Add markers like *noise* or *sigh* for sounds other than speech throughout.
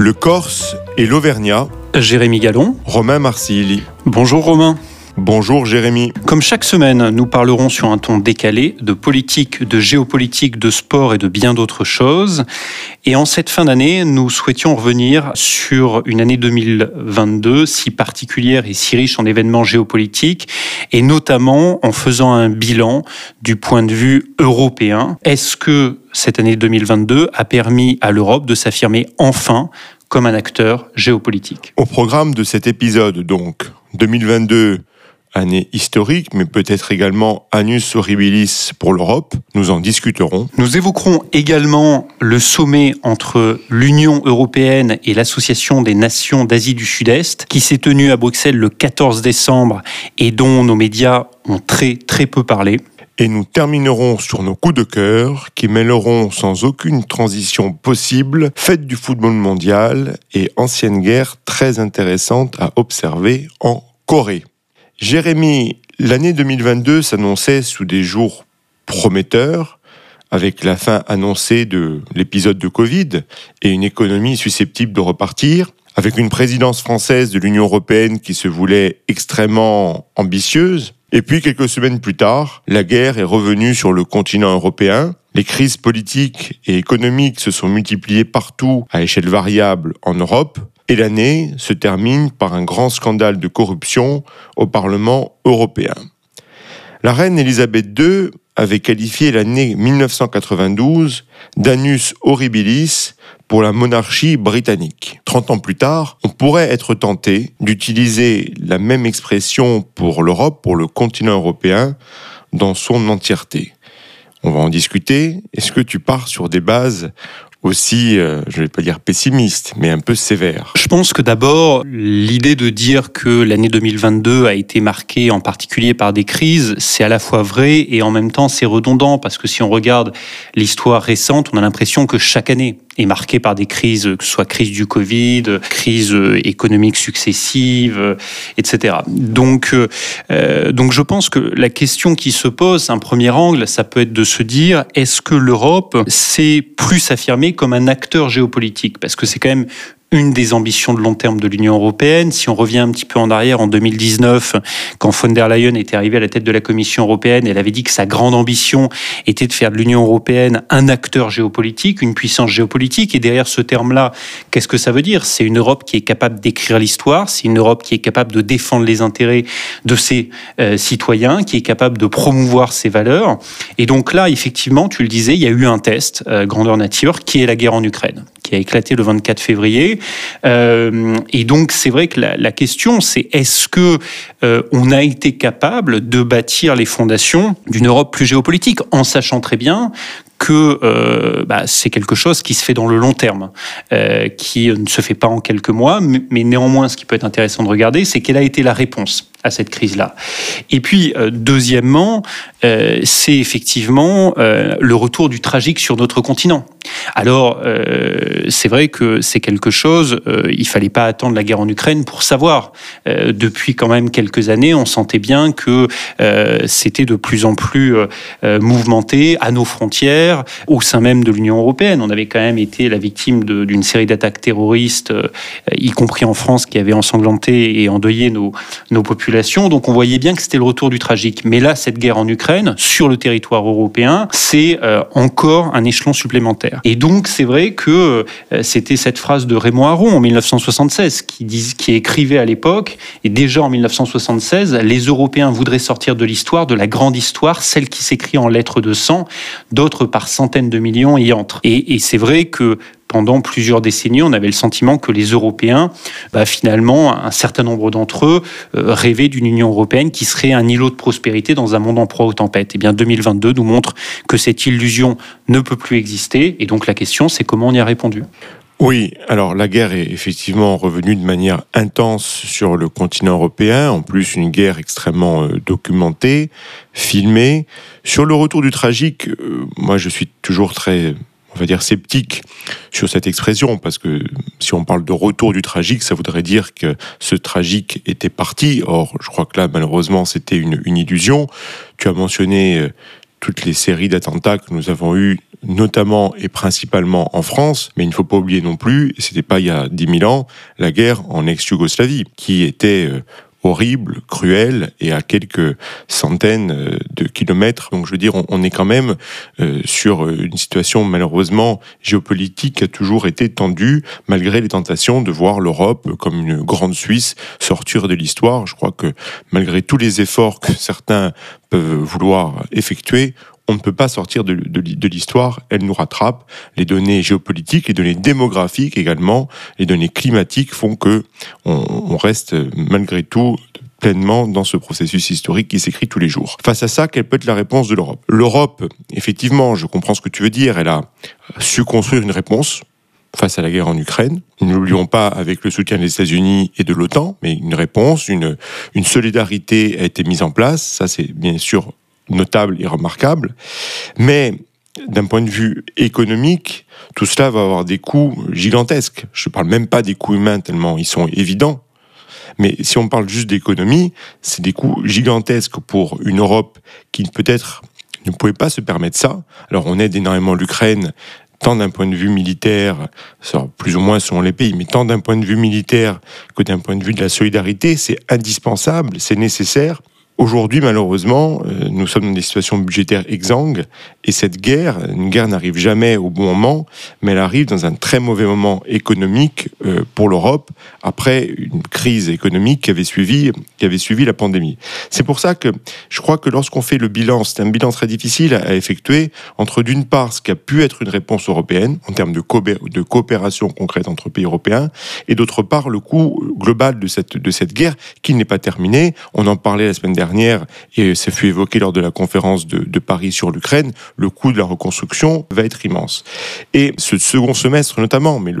Le Corse et l'Auvergnat. Jérémy Gallon. Romain Marsilli. Bonjour Romain. Bonjour Jérémy. Comme chaque semaine, nous parlerons sur un ton décalé de politique, de géopolitique, de sport et de bien d'autres choses. Et en cette fin d'année, nous souhaitions revenir sur une année 2022 si particulière et si riche en événements géopolitiques, et notamment en faisant un bilan du point de vue européen. Est-ce que cette année 2022 a permis à l'Europe de s'affirmer enfin comme un acteur géopolitique? Au programme de cet épisode, donc, 2022, année historique, mais peut-être également Annus Horribilis pour l'Europe. Nous en discuterons. Nous évoquerons également le sommet entre l'Union européenne et l'Association des nations d'Asie du Sud-Est, qui s'est tenu à Bruxelles le 14 décembre et dont nos médias ont très très peu parlé. Et nous terminerons sur nos coups de cœur qui mêleront sans aucune transition possible fête du football mondial et ancienne guerre très intéressante à observer en Corée. Jérémy, l'année 2022 s'annonçait sous des jours prometteurs, avec la fin annoncée de l'épisode de Covid et une économie susceptible de repartir, avec une présidence française de l'Union européenne qui se voulait extrêmement ambitieuse. Et puis quelques semaines plus tard, la guerre est revenue sur le continent européen. Les crises politiques et économiques se sont multipliées partout à échelle variable en Europe. Et l'année se termine par un grand scandale de corruption au Parlement européen. La reine Elisabeth II avait qualifié l'année 1992 d'annus horribilis pour la monarchie britannique. Trente ans plus tard, on pourrait être tenté d'utiliser la même expression pour l'Europe, pour le continent européen, dans son entièreté. On va en discuter. Est-ce que tu pars sur des bases aussi, euh, je ne vais pas dire pessimiste, mais un peu sévère. Je pense que d'abord, l'idée de dire que l'année 2022 a été marquée en particulier par des crises, c'est à la fois vrai et en même temps c'est redondant parce que si on regarde l'histoire récente, on a l'impression que chaque année est marquée par des crises, que ce soit crise du Covid, crise économique successive, etc. Donc, euh, donc je pense que la question qui se pose, un premier angle, ça peut être de se dire est-ce que l'Europe s'est plus affirmée comme un acteur géopolitique, parce que c'est quand même une des ambitions de long terme de l'Union européenne. Si on revient un petit peu en arrière, en 2019, quand von der Leyen était arrivée à la tête de la Commission européenne, elle avait dit que sa grande ambition était de faire de l'Union européenne un acteur géopolitique, une puissance géopolitique. Et derrière ce terme-là, qu'est-ce que ça veut dire? C'est une Europe qui est capable d'écrire l'histoire, c'est une Europe qui est capable de défendre les intérêts de ses euh, citoyens, qui est capable de promouvoir ses valeurs. Et donc là, effectivement, tu le disais, il y a eu un test euh, grandeur nature qui est la guerre en Ukraine qui a éclaté le 24 février. Euh, et donc, c'est vrai que la, question, c'est est-ce que euh, on a été capable de bâtir les fondations d'une Europe plus géopolitique, en sachant très bien que euh, bah, c'est quelque chose qui se fait dans le long terme, euh, qui ne se fait pas en quelques mois, mais, néanmoins, ce qui peut être intéressant de regarder, c'est quelle a été la réponse à cette crise-là. Et puis, euh, deuxièmement, euh, c'est effectivement euh, le retour du tragique sur notre continent. Alors, c'est vrai que c'est quelque chose, il fallait pas attendre la guerre en Ukraine pour savoir. depuis quand même quelques années, on sentait bien que c'était de plus en plus mouvementé à nos frontières, au sein même de l'Union européenne. On avait quand même été la victime d'une série d'attaques terroristes, y compris en France, qui avaient ensanglanté et endeuillé nos, nos populations. Donc on voyait bien que c'était le retour du tragique. Mais là, cette guerre en Ukraine, sur le territoire européen, c'est euh, encore un échelon supplémentaire. Et donc c'est vrai que euh, c'était cette phrase de Raymond Aron en 1976 qui, qui écrivait à l'époque, et déjà en 1976, les Européens voudraient sortir de l'histoire, de la grande histoire, celle qui s'écrit en lettres de sang, d'autres par centaines de millions y entrent. Et c'est vrai que pendant plusieurs décennies, on avait le sentiment que les Européens, bah, finalement, un certain nombre d'entre eux euh, rêvaient d'une Union européenne qui serait un îlot de prospérité dans un monde en proie aux tempêtes. Et eh bien, 2022 nous montre que cette illusion ne peut plus exister. Et donc, la question, c'est comment on y a répondu. Oui, alors la guerre est effectivement revenue de manière intense sur le continent européen, en plus une guerre extrêmement euh, documentée, filmée. Sur le retour du tragique, euh, moi je suis toujours très on va dire, sceptique sur cette expression, parce que si on parle de retour du tragique, ça voudrait dire que ce tragique était parti. Or, je crois que là, malheureusement, c'était une, illusion. Tu as mentionné euh, toutes les séries d'attentats que nous avons eues notamment et principalement en France, mais il ne faut pas oublier non plus, c'était pas il y a 10 000 ans, la guerre en ex-Yougoslavie, qui était euh, horrible, cruel et à quelques centaines euh, de kilomètres. Donc je veux dire, on, est quand même euh, sur une situation malheureusement géopolitique qui a toujours été tendue malgré les tentations de voir l'Europe comme une grande Suisse sortir de l'histoire. Je crois que malgré tous les efforts que certains peuvent vouloir effectuer, on ne peut pas sortir de, l'histoire, elle nous rattrape. Les données géopolitiques, les données démographiques également, les données climatiques font que on, reste malgré tout pleinement dans ce processus historique qui s'écrit tous les jours. Face à ça, quelle peut être la réponse de l'Europe? L'Europe, effectivement, je comprends ce que tu veux dire, elle a su construire une réponse face à la guerre en Ukraine. N'oublions pas avec le soutien des États-Unis et de l'OTAN, mais une réponse, une, une solidarité a été mise en place. Ça, c'est bien sûr notable et remarquable. Mais d'un point de vue économique, tout cela va avoir des coûts gigantesques. Je ne parle même pas des coûts humains tellement ils sont évidents. Mais si on parle juste d'économie, c'est des coûts gigantesques pour une Europe qui peut-être ne pouvait pas se permettre ça. Alors on aide énormément l'Ukraine, tant d'un point de vue militaire, plus ou moins selon les pays, mais tant d'un point de vue militaire que d'un point de vue de la solidarité, c'est indispensable, c'est nécessaire. Aujourd'hui, malheureusement, euh, nous sommes dans des situations budgétaires exsangues et cette guerre, une guerre n'arrive jamais au bon moment, mais elle arrive dans un très mauvais moment économique euh, pour l'Europe après une crise économique qui avait suivi, qui avait suivi la pandémie. C'est pour ça que je crois que lorsqu'on fait le bilan, c'est un bilan très difficile à effectuer entre d'une part ce qui a pu être une réponse européenne en termes de, coopération concrète entre pays européens et d'autre part le coût global de cette, de cette guerre qui n'est pas terminée. On en parlait la semaine dernière et ça fut évoqué lors de la conférence de, Paris sur l'Ukraine, le coût de la reconstruction va être immense. Et ce second semestre notamment, mais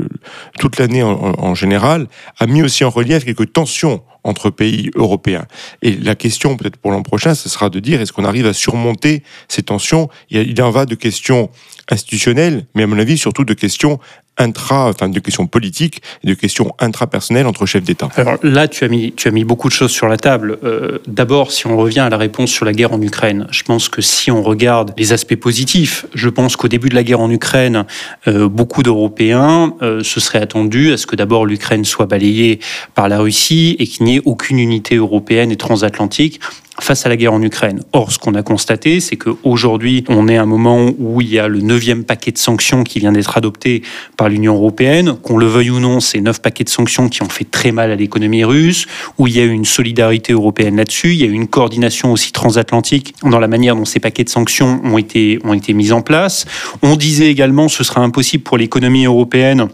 toute l'année en, général, a mis aussi en relief quelques tensions entre pays européens. Et la question, peut-être pour l'an prochain, ce sera de dire est-ce qu'on arrive à surmonter ces tensions? Il en va de questions institutionnelles, mais à mon avis surtout de questions intra, enfin de questions politiques et de questions intrapersonnelles entre chefs d'État. Alors là, tu as mis, tu as mis beaucoup de choses sur la table. Euh, d'abord, si on revient à la réponse sur la guerre en Ukraine, je pense que si on regarde les aspects positifs, je pense qu'au début de la guerre en Ukraine, euh, beaucoup d'Européens euh, se seraient attendus à ce que d'abord l'Ukraine soit balayée par la Russie et qu'il n'y ait aucune unité européenne et transatlantique face à la guerre en Ukraine. Or, ce qu'on a constaté, c'est qu'aujourd'hui, on est à un moment où il y a le neuvième paquet de sanctions qui vient d'être adopté par l'Union européenne. Qu'on le veuille ou non, ces neuf paquets de sanctions qui ont fait très mal à l'économie russe, où il y a eu une solidarité européenne là-dessus, il y a eu une coordination aussi transatlantique dans la manière dont ces paquets de sanctions ont été, ont été mis en place. On disait également ce sera impossible pour l'économie européenne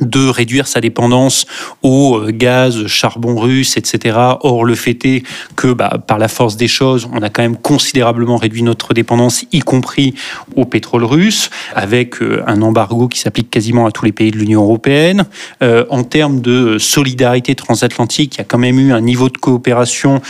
de réduire sa dépendance au euh, gaz, charbon russe, etc. Or, le fait est que, bah, par la force des choses, on a quand même considérablement réduit notre dépendance, y compris au pétrole russe, avec euh, un embargo qui s'applique quasiment à tous les pays de l'Union européenne. Euh, en termes de solidarité transatlantique, il y a quand même eu un niveau de coopération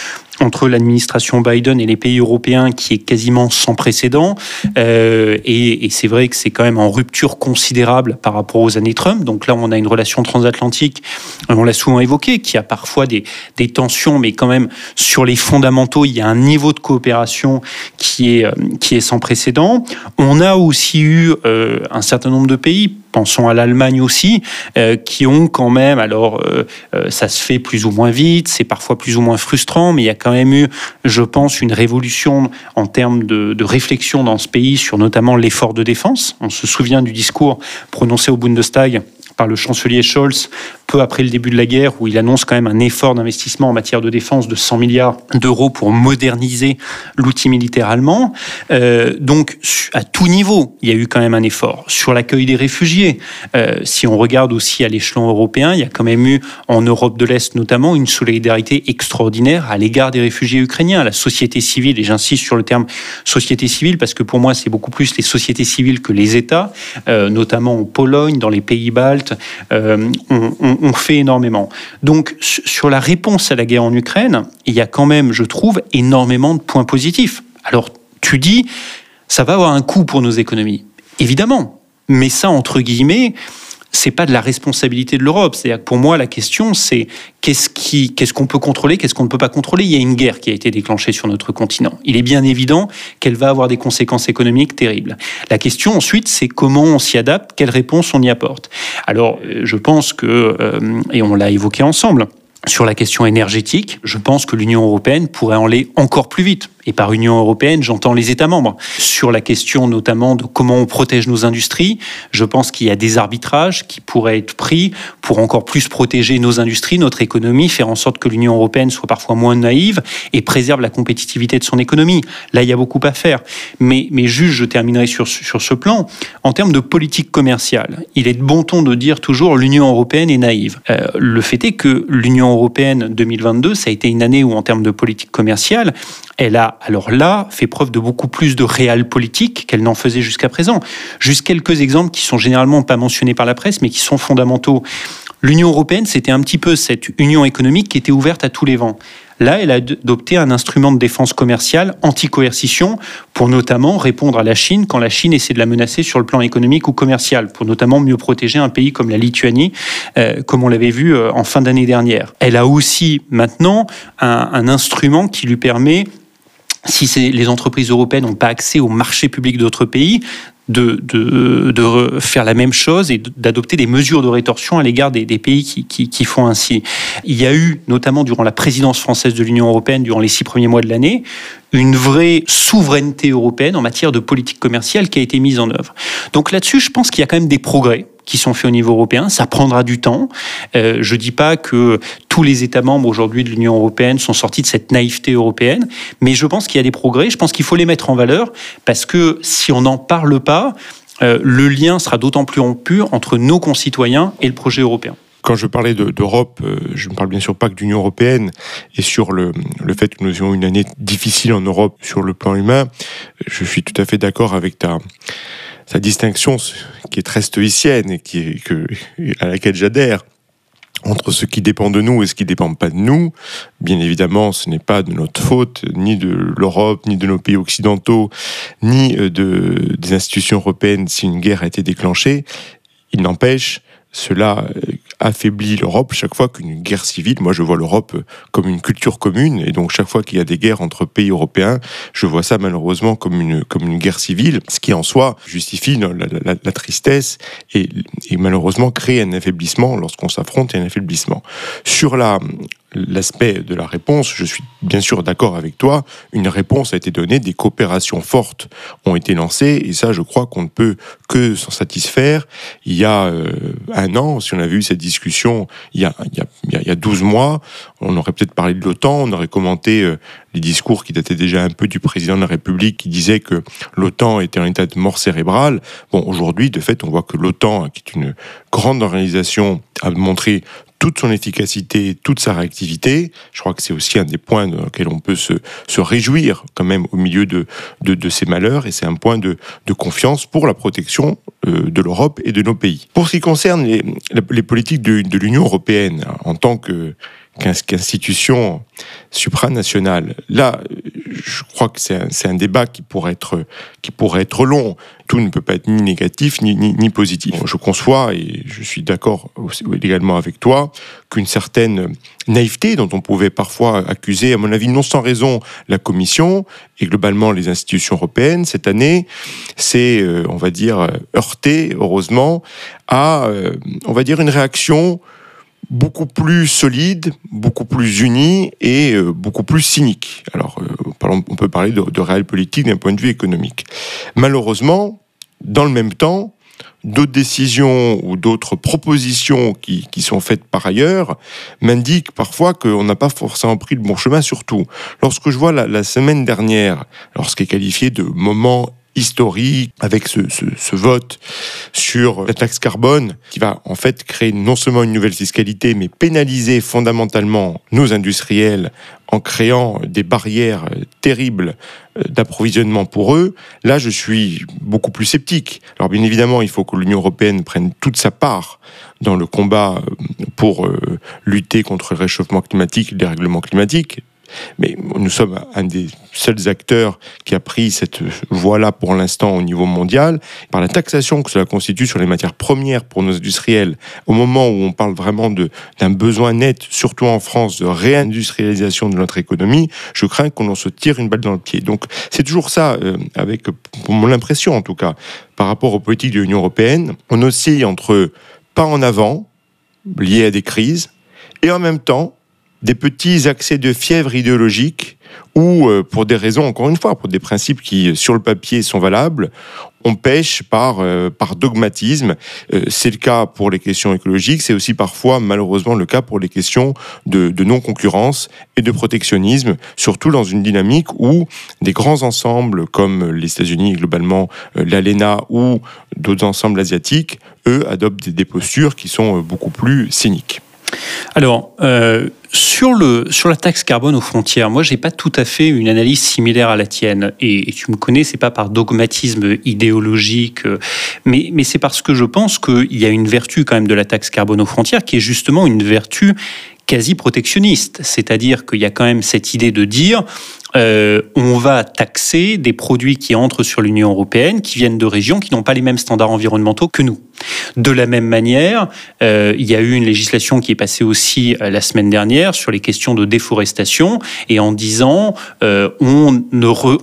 entre l'administration Biden et les pays européens qui est quasiment sans précédent. Euh, et, c'est vrai que c'est quand même en rupture considérable par rapport aux années Trump. Donc là, on a une relation transatlantique, on l'a souvent évoqué, qui a parfois des, des, tensions, mais quand même sur les fondamentaux, il y a un niveau de coopération qui est, euh, qui est sans précédent. On a aussi eu euh, un certain nombre de pays, pensons à l'Allemagne aussi, euh, qui ont quand même, alors euh, euh, ça se fait plus ou moins vite, c'est parfois plus ou moins frustrant, mais il y a quand même eu, je pense, une révolution en termes de, de réflexion dans ce pays sur notamment l'effort de défense. On se souvient du discours prononcé au Bundestag par le chancelier Scholz peu après le début de la guerre, où il annonce quand même un effort d'investissement en matière de défense de 100 milliards d'euros pour moderniser l'outil militaire allemand. Euh, donc, à tout niveau, il y a eu quand même un effort. Sur l'accueil des réfugiés, euh, si on regarde aussi à l'échelon européen, il y a quand même eu, en Europe de l'Est notamment, une solidarité extraordinaire à l'égard des réfugiés ukrainiens. La société civile, et j'insiste sur le terme société civile, parce que pour moi, c'est beaucoup plus les sociétés civiles que les États, euh, notamment en Pologne, dans les pays baltes, euh, on, on fait énormément. Donc, sur la réponse à la guerre en Ukraine, il y a quand même, je trouve, énormément de points positifs. Alors, tu dis, ça va avoir un coût pour nos économies. Évidemment. Mais ça, entre guillemets, c'est pas de la responsabilité de l'Europe. C'est-à-dire que pour moi, la question, c'est qu'est-ce qu'on peut contrôler, qu'est-ce qu'on ne peut pas contrôler. Il y a une guerre qui a été déclenchée sur notre continent. Il est bien évident qu'elle va avoir des conséquences économiques terribles. La question ensuite, c'est comment on s'y adapte, quelles réponses on y apporte. Alors, euh, je pense que, euh, et on l'a évoqué ensemble, sur la question énergétique, je pense que l'Union européenne pourrait en aller encore plus vite et par Union européenne, j'entends les États membres. Sur la question notamment de comment on protège nos industries, je pense qu'il y a des arbitrages qui pourraient être pris pour encore plus protéger nos industries, notre économie, faire en sorte que l'Union européenne soit parfois moins naïve et préserve la compétitivité de son économie. Là, il y a beaucoup à faire. Mais, mais juste, je terminerai sur, sur ce plan. En termes de politique commerciale, il est de bon ton de dire toujours l'Union européenne est naïve. Euh, le fait est que l'Union européenne 2022, ça a été une année où, en termes de politique commerciale, elle a alors là fait preuve de beaucoup plus de réel politique qu'elle n'en faisait jusqu'à présent. Juste quelques exemples qui sont généralement pas mentionnés par la presse, mais qui sont fondamentaux. L'Union européenne, c'était un petit peu cette union économique qui était ouverte à tous les vents. Là, elle a adopté un instrument de défense commerciale anti-coercition pour notamment répondre à la Chine quand la Chine essaie de la menacer sur le plan économique ou commercial, pour notamment mieux protéger un pays comme la Lituanie, euh, comme on l'avait vu euh, en fin d'année dernière. Elle a aussi maintenant un instrument qui lui permet si les entreprises européennes n'ont pas accès au marché public d'autres pays, de, de, de, faire la même chose et d'adopter des mesures de rétorsion à l'égard des, des, pays qui, qui, qui, font ainsi. Il y a eu, notamment durant la présidence française de l'Union européenne, durant les six premiers mois de l'année, une vraie souveraineté européenne en matière de politique commerciale qui a été mise en œuvre. Donc là-dessus, je pense qu'il y a quand même des progrès qui sont faits au niveau européen. Ça prendra du temps. Euh, je ne dis pas que tous les États membres aujourd'hui de l'Union européenne sont sortis de cette naïveté européenne, mais je pense qu'il y a des progrès. Je pense qu'il faut les mettre en valeur parce que si on n'en parle pas, euh, le lien sera d'autant plus rompu entre nos concitoyens et le projet européen quand je parlais d'Europe, euh, je ne parle bien sûr pas que d'Union européenne et sur le, le, fait que nous ayons une année difficile en Europe sur le plan humain. Je suis tout à fait d'accord avec ta, sa distinction qui est très stoïcienne et qui est, que, à laquelle j'adhère entre ce qui dépend de nous et ce qui ne dépend pas de nous. Bien évidemment, ce n'est pas de notre faute, ni de l'Europe, ni de nos pays occidentaux, ni euh, de, des institutions européennes si une guerre a été déclenchée. Il n'empêche, cela euh, affaiblit l'Europe chaque fois qu'une guerre civile, moi je vois l'Europe euh, comme une culture commune, et donc chaque fois qu'il y a des guerres entre pays européens, je vois ça malheureusement comme une, comme une guerre civile, ce qui en soi justifie la, la, la tristesse et, et, malheureusement crée un affaiblissement lorsqu'on s'affronte et un affaiblissement. Sur la, l'aspect de la réponse, je suis bien sûr d'accord avec toi, une réponse a été donnée, des coopérations fortes ont été lancées, et ça je crois qu'on ne peut que s'en satisfaire. Il y a euh, un an, si on avait eu cette discussion il y a, il y a, il y a 12 mois, on aurait peut-être parlé de l'OTAN, on aurait commenté euh, les discours qui dataient déjà un peu du président de la République qui disait que l'OTAN était en état de mort cérébrale. Bon, aujourd'hui, de fait, on voit que l'OTAN, qui est une grande organisation, a montré toute son efficacité, toute sa réactivité. Je crois que c'est aussi un des points dans lesquels on peut se, se réjouir quand même au milieu de, de, de ces malheurs et c'est un point de, de, confiance pour la protection euh, de l'Europe et de nos pays. Pour ce qui concerne les, les politiques de, de l'Union européenne en tant qu'institution supranationale. Là, je crois que c'est un, débat qui pourrait, être, qui pourrait être long. Tout ne peut pas être ni négatif ni, ni, positif. Je conçois, et je suis d'accord également avec toi, qu'une certaine naïveté dont on pouvait parfois accuser, à mon avis, non sans raison, la Commission et globalement les institutions européennes, cette année, c'est, euh, on va dire, heurté, heureusement, à, euh, on va dire, une réaction beaucoup plus solide, beaucoup plus uni et euh, beaucoup plus cynique. Alors, on peut parler de, de réel politique d'un point de vue économique. Malheureusement, dans le même temps, d'autres décisions ou d'autres propositions qui, qui, sont faites par ailleurs m'indiquent parfois qu'on n'a pas forcément pris le bon chemin, surtout lorsque je vois la, semaine dernière, lorsqu'est qualifié de moment historique avec ce, vote sur la taxe carbone qui va en fait créer non seulement une nouvelle fiscalité mais pénaliser fondamentalement nos industriels en créant des barrières terribles euh, d'approvisionnement pour eux, là je suis beaucoup plus sceptique. Alors bien évidemment, il faut que l'Union européenne prenne toute sa part dans le combat euh, pour euh, lutter contre le réchauffement climatique le dérèglement climatique mais nous sommes un des seuls acteurs qui a pris cette voie-là pour l'instant au niveau mondial. Par la taxation que cela constitue sur les matières premières pour nos industriels, au moment où on parle vraiment d'un besoin net, surtout en France, de réindustrialisation de notre économie, je crains qu'on en se tire une balle dans le pied. Donc c'est toujours ça, euh, avec pour mon impression en tout cas, par rapport aux politiques de l'Union européenne, on oscille entre pas en avant, liés à des crises, et en même temps des petits accès de fièvre idéologique ou euh, pour des raisons, encore une fois, pour des principes qui, sur le papier, sont valables, on pêche par, euh, par dogmatisme. Euh, c'est le cas pour les questions écologiques, c'est aussi parfois, malheureusement, le cas pour les questions de, de non-concurrence et de protectionnisme, surtout dans une dynamique où des grands ensembles comme les États-Unis, globalement l'ALENA ou d'autres ensembles asiatiques, eux, adoptent des postures qui sont beaucoup plus cyniques. Alors, euh, sur, le, sur la taxe carbone aux frontières, moi, j'ai pas tout à fait une analyse similaire à la tienne. Et, tu me connais, c'est pas par dogmatisme idéologique, euh, mais, mais c'est parce que je pense qu'il y a une vertu quand même de la taxe carbone aux frontières qui est justement une vertu quasi protectionniste. C'est-à-dire qu'il y a quand même cette idée de dire euh, on va taxer des produits qui entrent sur l'Union européenne, qui viennent de régions qui n'ont pas les mêmes standards environnementaux que nous. De la même manière, euh, il y a eu une législation qui est passée aussi euh, la semaine dernière sur les questions de déforestation et en disant on,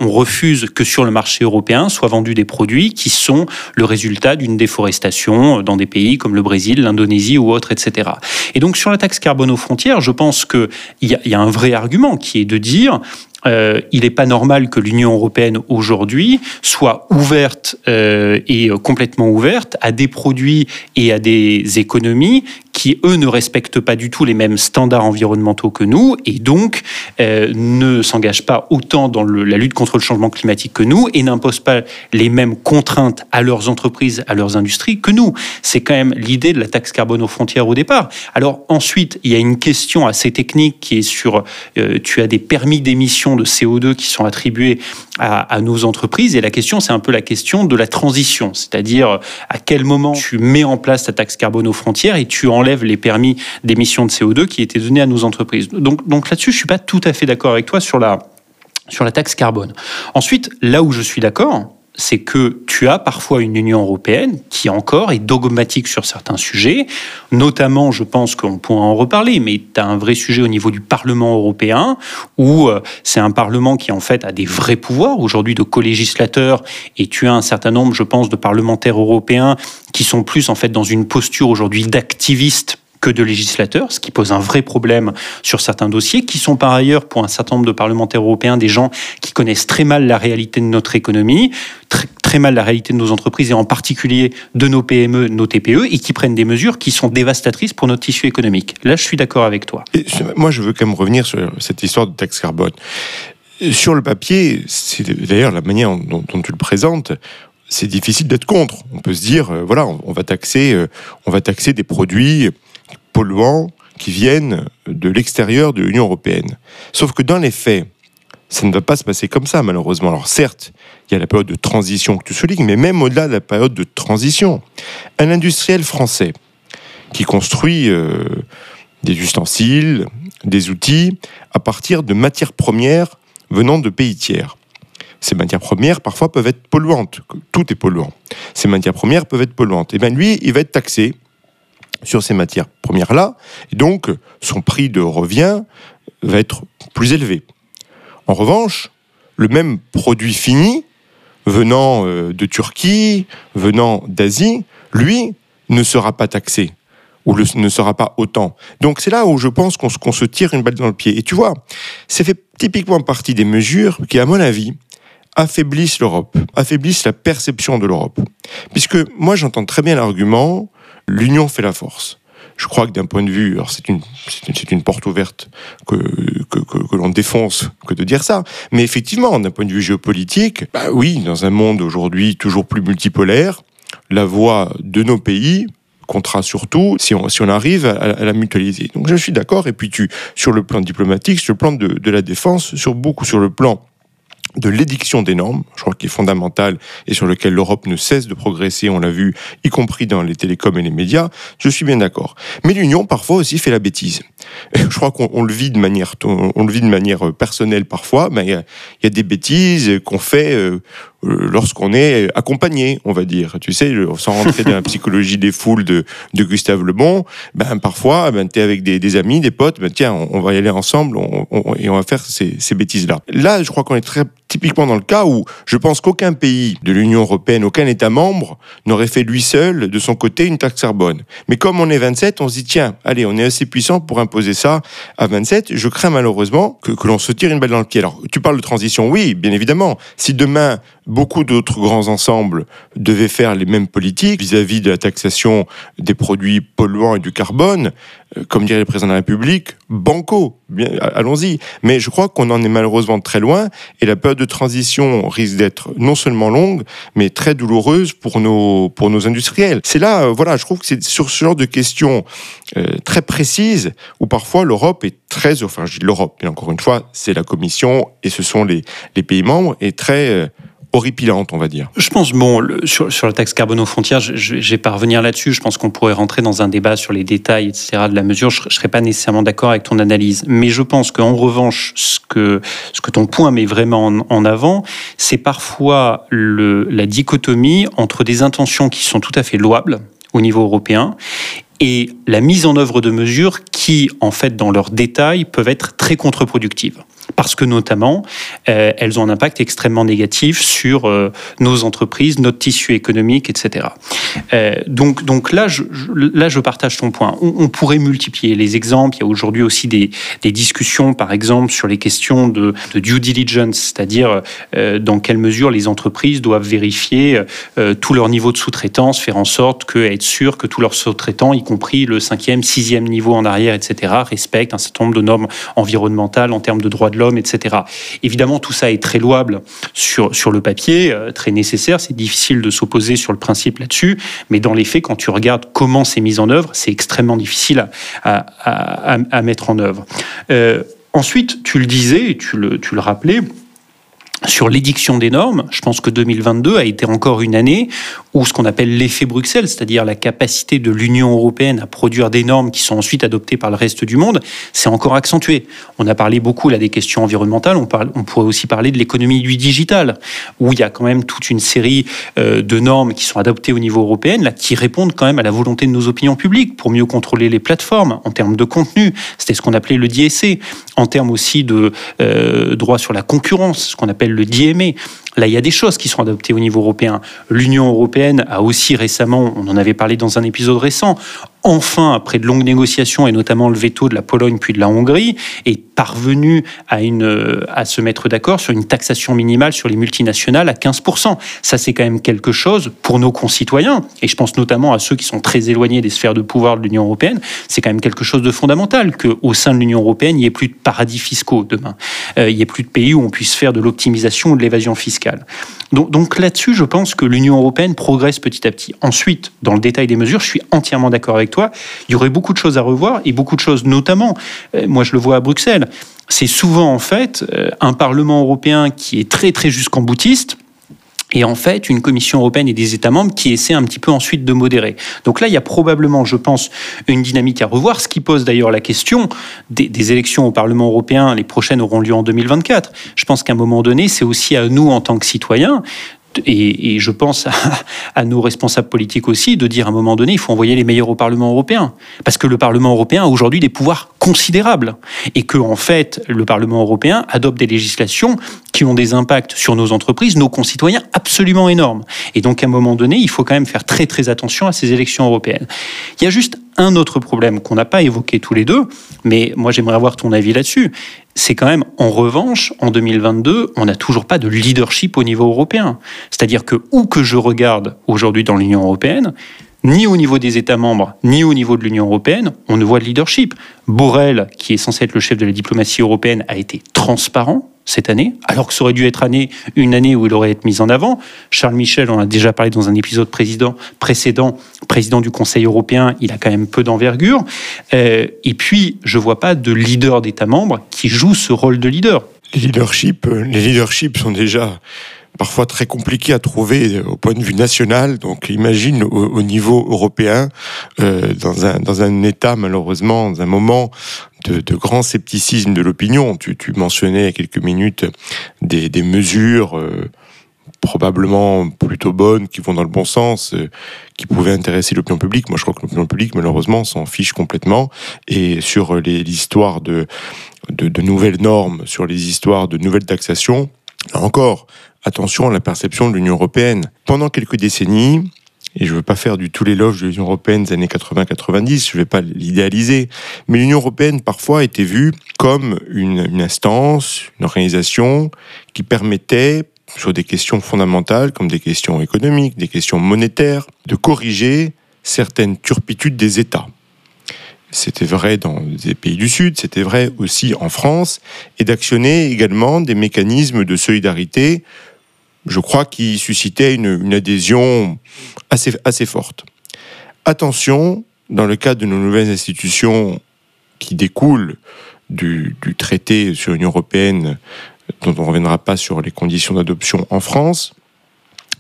refuse que sur le marché européen soient vendus des produits qui sont le résultat d'une déforestation dans des pays comme le Brésil, l'Indonésie ou autres, etc. Et donc sur la taxe carbone aux frontières, je pense qu'il y a un vrai argument qui est de dire euh, il n'est pas normal que l'Union européenne aujourd'hui soit ouverte euh, et complètement ouverte à des produits et à des économies qui, eux, ne respectent pas du tout les mêmes standards environnementaux que nous et donc euh, ne s'engagent pas autant dans la lutte contre le changement climatique que nous et n'imposent pas les mêmes contraintes à leurs entreprises, à leurs industries que nous. C'est quand même l'idée de la taxe carbone aux frontières au départ. Alors ensuite, il y a une question assez technique qui est sur, tu as des permis d'émission de CO2 qui sont attribués à, nos entreprises. Et la question, c'est un peu la question de la transition, c'est-à-dire à quel moment tu mets en place ta taxe carbone aux frontières et tu enlèves les permis d'émission de CO2 qui étaient donnés à nos entreprises. Donc, donc là-dessus, je suis pas tout à fait d'accord avec toi sur la sur la taxe carbone. Ensuite, là où je suis d'accord, c'est que tu as parfois une Union européenne qui encore est dogmatique sur certains sujets, notamment, je pense qu'on pourra en reparler, mais tu as un vrai sujet au niveau du Parlement européen, où euh, c'est un Parlement qui en fait a des vrais pouvoirs aujourd'hui de co-législateur, et tu as un certain nombre, je pense, de parlementaires européens qui sont plus en fait dans une posture aujourd'hui d'activistes que de législateurs, ce qui pose un vrai problème sur certains dossiers, qui sont par ailleurs, pour un certain nombre de parlementaires européens, des gens qui connaissent très mal la réalité de notre économie, très, mal la réalité de nos entreprises et en particulier de nos PME, nos TPE, et qui prennent des mesures qui sont dévastatrices pour notre tissu économique. Là, je suis d'accord avec toi. Moi, je veux quand même revenir sur cette histoire de taxe carbone. Sur le papier, c'est d'ailleurs la manière dont, dont tu le présentes, c'est difficile d'être contre. On peut se dire, euh, voilà, on va taxer, euh, on va taxer des produits polluants qui viennent de l'extérieur de l'Union européenne. Sauf que dans les faits, ça ne va pas se passer comme ça, malheureusement. Alors certes, il y a la période de transition que tu soulignes, mais même au-delà de la période de transition, un industriel français qui construit euh, des ustensiles, des outils, à partir de matières premières venant de pays tiers. Ces matières premières, parfois, peuvent être polluantes. Tout est polluant. Ces matières premières peuvent être polluantes. Et bien lui, il va être taxé sur ces matières premières-là, et donc son prix de revient va être plus élevé. En revanche, le même produit fini, venant euh, de Turquie, venant d'Asie, lui, ne sera pas taxé ou ne sera pas autant. Donc c'est là où je pense qu'on se tire une balle dans le pied. Et tu vois, c'est fait typiquement partie des mesures qui, à mon avis, affaiblissent l'Europe, affaiblissent la perception de l'Europe. Puisque moi j'entends très bien l'argument l'union fait la force. Je crois que d'un point de vue, alors c'est une, une porte ouverte que, que, que, l'on défonce que de dire ça, mais effectivement, d'un point de vue géopolitique, bah oui, dans un monde aujourd'hui toujours plus multipolaire, la voix de nos pays comptera surtout si on, si on arrive à, la mutualiser. Donc je suis d'accord, et puis tu, sur le plan diplomatique, sur le plan de, de la défense, sur beaucoup sur le plan de l'édiction des normes, je crois qu'il est fondamental et sur lequel l'Europe ne cesse de progresser, on l'a vu, y compris dans les télécoms et les médias, je suis bien d'accord. Mais l'Union, parfois aussi, fait la bêtise. *laughs* je crois qu'on le vit de manière, on, le vit de manière personnelle parfois, mais il y a, y a des bêtises qu'on fait euh, euh, lorsqu'on est accompagné, on va dire. Tu sais, sans rentrer dans la psychologie des foules de, de Gustave Le Bon, ben parfois, ben es avec des, amis, des potes, ben tiens, on, va y aller ensemble et on va faire ces, ces bêtises-là. Là, je crois qu'on est très typiquement dans le cas où je pense qu'aucun pays de l'Union européenne, aucun État membre n'aurait fait lui seul de son côté une taxe carbone. Mais comme on est 27, on se dit tiens, allez, on est assez puissant pour imposer ça à 27. Je crains malheureusement que, que l'on se tire une balle dans le pied. Alors, tu parles de transition, oui, bien évidemment. Si demain beaucoup d'autres grands ensembles devaient faire les mêmes politiques vis-à-vis de la taxation des produits polluants et du carbone, euh, comme dirait le président de la République, banco, allons-y. Mais je crois qu'on en est malheureusement très loin et la période de transition risque d'être non seulement longue, mais très douloureuse pour nos, pour nos industriels. C'est là, euh, voilà, je trouve que c'est sur ce genre de questions euh, très précises où parfois l'Europe est très, enfin je dis l'Europe, mais encore une fois, c'est la Commission et ce sont les, les pays membres, est très horripilante, on va dire. Je pense, bon, sur, sur, la taxe carbone aux frontières, je, je, vais pas revenir là-dessus. Je pense qu'on pourrait rentrer dans un débat sur les détails, etc., de la mesure. Je, ne serais pas nécessairement d'accord avec ton analyse. Mais je pense qu'en revanche, ce que, ce que ton point met vraiment en, avant, c'est parfois le, la dichotomie entre des intentions qui sont tout à fait louables au niveau européen et la mise en œuvre de mesures qui, en fait, dans leurs détails, peuvent être très contre-productives parce que notamment, euh, elles ont un impact extrêmement négatif sur euh, nos entreprises, notre tissu économique, etc. Euh, donc, donc là, je, là, je partage ton point. On, pourrait multiplier les exemples. Il y a aujourd'hui aussi des, discussions, par exemple, sur les questions de, de due diligence, c'est-à-dire dans quelle mesure les entreprises doivent vérifier tout leur niveau de sous-traitance, faire en sorte que, être sûr que tous leurs sous-traitants, y compris le cinquième, sixième niveau en arrière, etc., respectent un certain nombre de normes environnementales en termes de droits de l'homme, etc. Évidemment, tout ça est très louable sur, sur le papier, euh, très nécessaire. C'est difficile de s'opposer sur le principe là-dessus, mais dans les faits, quand tu regardes comment c'est mis en œuvre, c'est extrêmement difficile à, à, à, mettre en œuvre. Euh, ensuite, tu le disais tu le, tu le rappelais, sur l'édiction des normes, je pense que 2022 a été encore une année où ce qu'on appelle l'effet Bruxelles, c'est-à-dire la capacité de l'Union européenne à produire des normes qui sont ensuite adoptées par le reste du monde, c'est encore accentué. On a parlé beaucoup là des questions environnementales, on, parle, on pourrait aussi parler de l'économie du digital, où il y a quand même toute une série euh, de normes qui sont adoptées au niveau européen, là, qui répondent quand même à la volonté de nos opinions publiques pour mieux contrôler les plateformes en termes de contenu. C'était ce qu'on appelait le DSC, en termes aussi de euh, droit sur la concurrence, ce qu'on appelle le DMA. Là, il y a des choses qui sont adoptées au niveau européen. L'Union européenne a aussi récemment, on en avait parlé dans un épisode récent, enfin, après de longues négociations et notamment le veto de la Pologne puis de la Hongrie, est parvenu à, à se mettre d'accord sur une taxation minimale sur les multinationales à 15%. Ça, c'est quand même quelque chose pour nos concitoyens, et je pense notamment à ceux qui sont très éloignés des sphères de pouvoir de l'Union européenne, c'est quand même quelque chose de fondamental qu'au sein de l'Union européenne, il n'y ait plus de paradis fiscaux demain. Euh, il n'y ait plus de pays où on puisse faire de l'optimisation ou de l'évasion fiscale. Donc, donc là-dessus, je pense que l'Union européenne progresse petit à petit. Ensuite, dans le détail des mesures, je suis entièrement d'accord avec Il y aurait beaucoup de choses à revoir et beaucoup de choses, notamment, euh, moi je le vois à Bruxelles, c'est souvent en fait euh, un Parlement européen qui est très très jusqu'en boutiste et en fait une Commission européenne et des États membres qui essaient un petit peu ensuite de modérer. Donc là, il y a probablement, je pense, une dynamique à revoir, ce qui pose d'ailleurs la question des, des, élections au Parlement européen. Les prochaines auront lieu en 2024. Je pense qu'à un moment donné, c'est aussi à nous, en tant que citoyens, et, je pense *laughs* à, nos responsables politiques aussi, de dire à un moment donné, il faut envoyer les meilleurs au Parlement européen. Parce que le Parlement européen a aujourd'hui des pouvoirs considérables. Et que, fait, le Parlement européen adopte des législations qui ont des impacts sur nos entreprises, nos concitoyens, absolument énormes. Et donc, à un moment donné, il faut quand même faire très, très attention à ces élections européennes. Il y a juste un autre problème qu'on n'a pas évoqué tous les deux, mais moi j'aimerais avoir ton avis là-dessus. C'est quand même, en revanche, en 2022, on n'a toujours pas de leadership au niveau européen. C'est-à-dire que où que je regarde aujourd'hui dans l'Union européenne, ni au niveau des États membres, ni au niveau de l'Union européenne, on ne voit de leadership. Borrell, qui est censé être le chef de la diplomatie européenne, a été transparent cette année, alors que ça aurait dû être année, une année où il aurait été mis en avant. Charles Michel, on a déjà parlé dans un épisode précédent, président du Conseil européen, il a quand même peu d'envergure. Euh, et puis, je vois pas de leader d'État membre qui joue ce rôle de leader. Les leaderships, euh, les leaderships sont déjà parfois très compliqué à trouver au point de vue national. Donc imagine au, niveau européen, euh, dans, un, dans un État malheureusement, dans un moment de, grand scepticisme de l'opinion. Tu, mentionnais il y a quelques minutes des, mesures euh, probablement plutôt bonnes, qui vont dans le bon sens, euh, qui pouvaient intéresser l'opinion publique. Moi, je crois que l'opinion publique, malheureusement, s'en fiche complètement. Et sur l'histoire de, de, nouvelles normes, sur les histoires de nouvelles taxations, là encore, attention à la perception de l'Union européenne. Pendant quelques décennies, et je ne veux pas faire du tout l'éloge de l'Union européenne des années 80-90, je ne vais pas l'idéaliser, mais l'Union européenne parfois était vue comme une, instance, une organisation qui permettait, sur des questions fondamentales comme des questions économiques, des questions monétaires, de corriger certaines turpitudes des États. C'était vrai dans les pays du Sud, c'était vrai aussi en France, et d'actionner également des mécanismes de solidarité je crois, qui suscitait une, adhésion assez, forte. Attention, dans le cadre de nos nouvelles institutions qui découlent du, traité sur l'Union européenne, dont on ne reviendra pas sur les conditions d'adoption en France,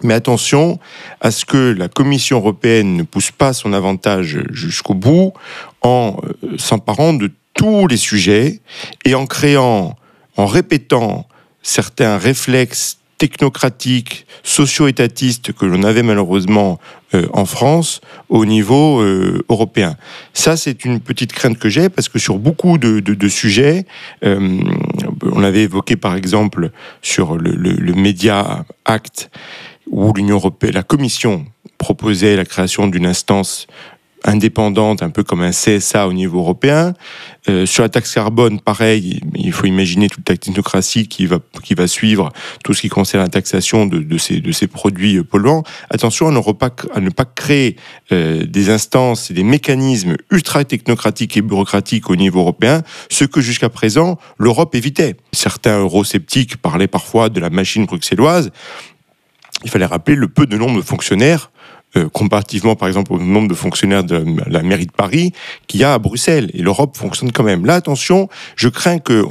mais attention à ce que la Commission européenne ne pousse pas son avantage jusqu'au bout en euh, s'emparant de tous les sujets et en créant, en répétant certains réflexes technocratique, socio-étatiste que l'on avait malheureusement euh, en France au niveau euh, européen. Ça, c'est une petite crainte que j'ai parce que sur beaucoup de, sujets, euh, on avait évoqué par exemple sur le, le, Media Act où l'Union européenne, la Commission proposait la création d'une instance indépendante, un peu comme un CSA au niveau européen. Euh, sur la taxe carbone, pareil, il faut imaginer toute la technocratie qui va, qui va suivre tout ce qui concerne la taxation de, de, ces, de ces produits polluants. Attention à ne pas, à ne pas créer euh, des instances et des mécanismes ultra technocratiques et bureaucratiques au niveau européen, ce que jusqu'à présent l'Europe évitait. Certains eurosceptiques parlaient parfois de la machine bruxelloise. Il fallait rappeler le peu de nombre de fonctionnaires euh, comparativement par exemple au nombre de fonctionnaires de la mairie de Paris qu'il y a à Bruxelles. Et l'Europe fonctionne quand même. Là, attention, je crains que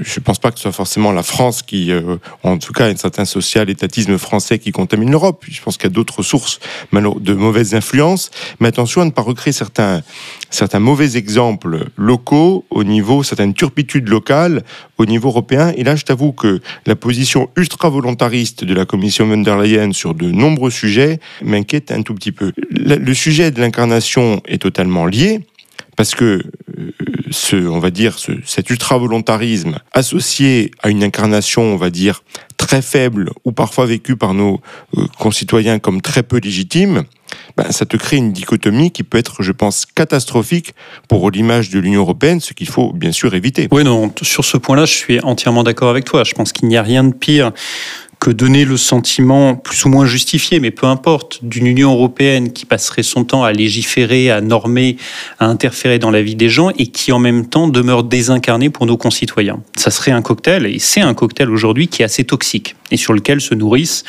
je ne pense pas que ce soit forcément la France qui, euh, en tout cas, un certain social-étatisme français qui contamine l'Europe. Je pense qu'il y a d'autres sources de mauvaises influences. Mais attention à ne pas recréer certains, certains mauvais exemples locaux au niveau, certaines turpitudes locales au niveau européen. Et là, je t'avoue que la position ultra-volontariste de la Commission von der Leyen sur de nombreux sujets m'inquiète un tout petit peu. Le sujet de l'incarnation est totalement lié parce que euh, ce, on va dire, ce, cet ultra-volontarisme associé à une incarnation, on va dire, très faible ou parfois vécue par nos euh, concitoyens comme très peu légitime, ben, ça te crée une dichotomie qui peut être, je pense, catastrophique pour l'image de l'Union européenne, ce qu'il faut bien sûr éviter. Oui, non, sur ce point-là, je suis entièrement d'accord avec toi. Je pense qu'il n'y a rien de pire que donner le sentiment plus ou moins justifié, mais peu importe, d'une Union européenne qui passerait son temps à légiférer, à normer, à interférer dans la vie des gens et qui en même temps demeure désincarnée pour nos concitoyens. Ça serait un cocktail, et c'est un cocktail aujourd'hui qui est assez toxique et sur lequel se nourrissent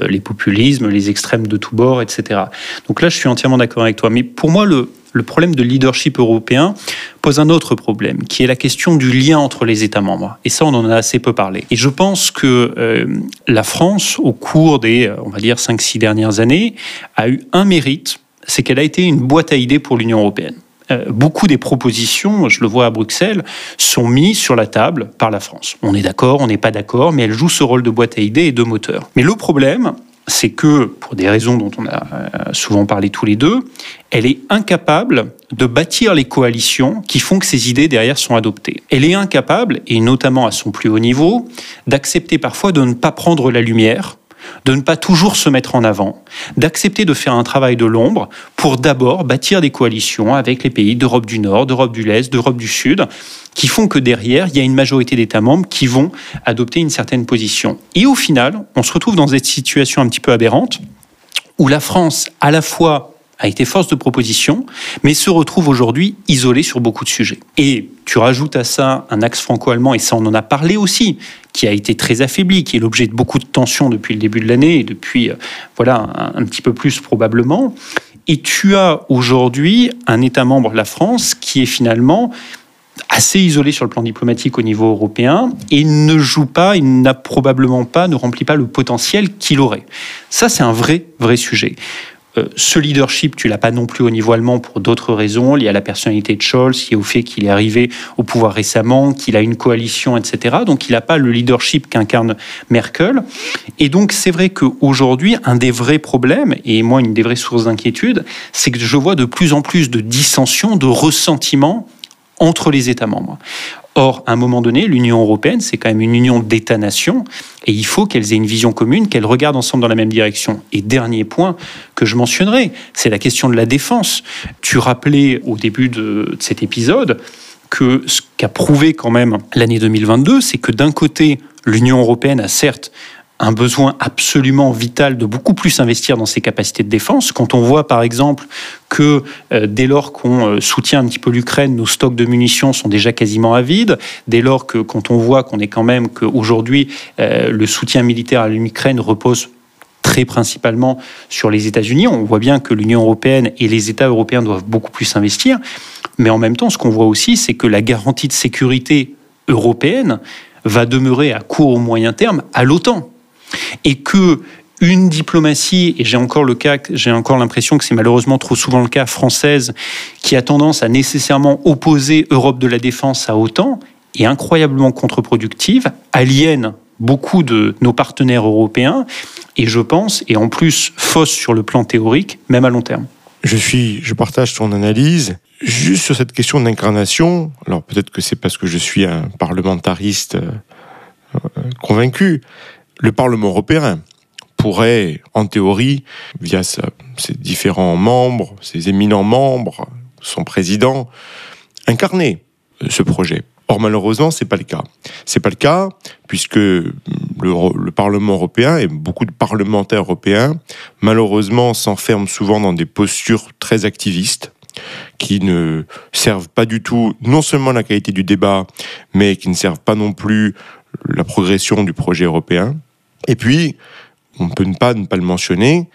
euh, les populismes, les extrêmes de tous bords, etc. Donc là, je suis entièrement d'accord avec toi. Mais pour moi, le, le problème de leadership européen pose un autre problème, qui est la question du lien entre les États membres. Et ça, on en a assez peu parlé. Et je pense que euh, la France, au cours des, euh, on va dire, 5-6 dernières années, a eu un mérite, c'est qu'elle a été une boîte à idées pour l'Union européenne euh, beaucoup des propositions, je le vois à Bruxelles, sont mises sur la table par la France. On est d'accord, on n'est pas d'accord, mais elle joue ce rôle de boîte à idées et de moteur. Mais le problème, c'est que, pour des raisons dont on a euh, souvent parlé tous les deux, elle est incapable de bâtir les coalitions qui font que ces idées derrière sont adoptées. Elle est incapable, et notamment à son plus haut niveau, d'accepter parfois de ne pas prendre la lumière de ne pas toujours se mettre en avant, d'accepter de faire un travail de l'ombre pour d'abord bâtir des coalitions avec les pays d'Europe du Nord, d'Europe du l'Est, d'Europe du Sud, qui font que derrière, il y a une majorité d'États membres qui vont adopter une certaine position. Et au final, on se retrouve dans cette situation un petit peu aberrante, où la France, à la fois a été force de proposition, mais se retrouve aujourd'hui isolée sur beaucoup de sujets. Et tu rajoutes à ça un axe franco-allemand, et ça on en a parlé aussi, qui a été très affaibli, qui est l'objet de beaucoup de tensions depuis le début de l'année, et depuis, euh, voilà, un, petit peu plus probablement. Et tu as aujourd'hui un État membre, la France, qui est finalement assez isolé sur le plan diplomatique au niveau européen et ne joue pas, il n'a probablement pas, ne remplit pas le potentiel qu'il aurait. Ça, c'est un vrai, vrai sujet. Euh, ce leadership, tu l'as pas non plus au niveau allemand pour d'autres raisons, liées à la personnalité de Scholz, liées au fait qu'il est arrivé au pouvoir récemment, qu'il a une coalition, etc. Donc il n'a pas le leadership qu'incarne Merkel. Et donc c'est vrai qu'aujourd'hui, un des vrais problèmes, et moi une des vraies sources d'inquiétude, c'est que je vois de plus en plus de dissensions, de ressentiments entre les États membres. Or, à un moment donné, l'Union européenne, c'est quand même une union d'États-nations, et il faut qu'elles aient une vision commune, qu'elles regardent ensemble dans la même direction. Et dernier point que je mentionnerai, c'est la question de la défense. Tu rappelais au début de cet épisode que ce qu'a prouvé quand même l'année 2022, c'est que d'un côté, l'Union européenne a certes un besoin absolument vital de beaucoup plus investir dans ses capacités de défense. Quand on voit par exemple que euh, dès lors qu'on euh, soutient un petit peu l'Ukraine, nos stocks de munitions sont déjà quasiment à vide, dès lors que quand on voit qu'on est quand même qu'aujourd'hui euh, le soutien militaire à l'Ukraine repose très principalement sur les États-Unis, on voit bien que l'Union européenne et les États européens doivent beaucoup plus investir, mais en même temps ce qu'on voit aussi c'est que la garantie de sécurité européenne va demeurer à court ou moyen terme à l'OTAN et que une diplomatie, et j'ai encore le cas, j'ai encore l'impression que c'est malheureusement trop souvent le cas française, qui a tendance à nécessairement opposer Europe de la défense à OTAN, est incroyablement contre-productive, aliène beaucoup de nos partenaires européens, et je pense, et en plus fausse sur le plan théorique, même à long terme. Je suis, je partage ton analyse. Juste sur cette question d'incarnation, alors peut-être que c'est parce que je suis un parlementariste euh, convaincu, le Parlement européen pourrait, en théorie, via ses différents membres, ses éminents membres, son président, incarner ce projet. Or, malheureusement, c'est pas le cas. C'est pas le cas puisque le, le, Parlement européen et beaucoup de parlementaires européens, malheureusement, s'enferment souvent dans des postures très activistes qui ne servent pas du tout non seulement la qualité du débat, mais qui ne servent pas non plus la progression du projet européen. Et puis, on ne peut pas ne pas le mentionner,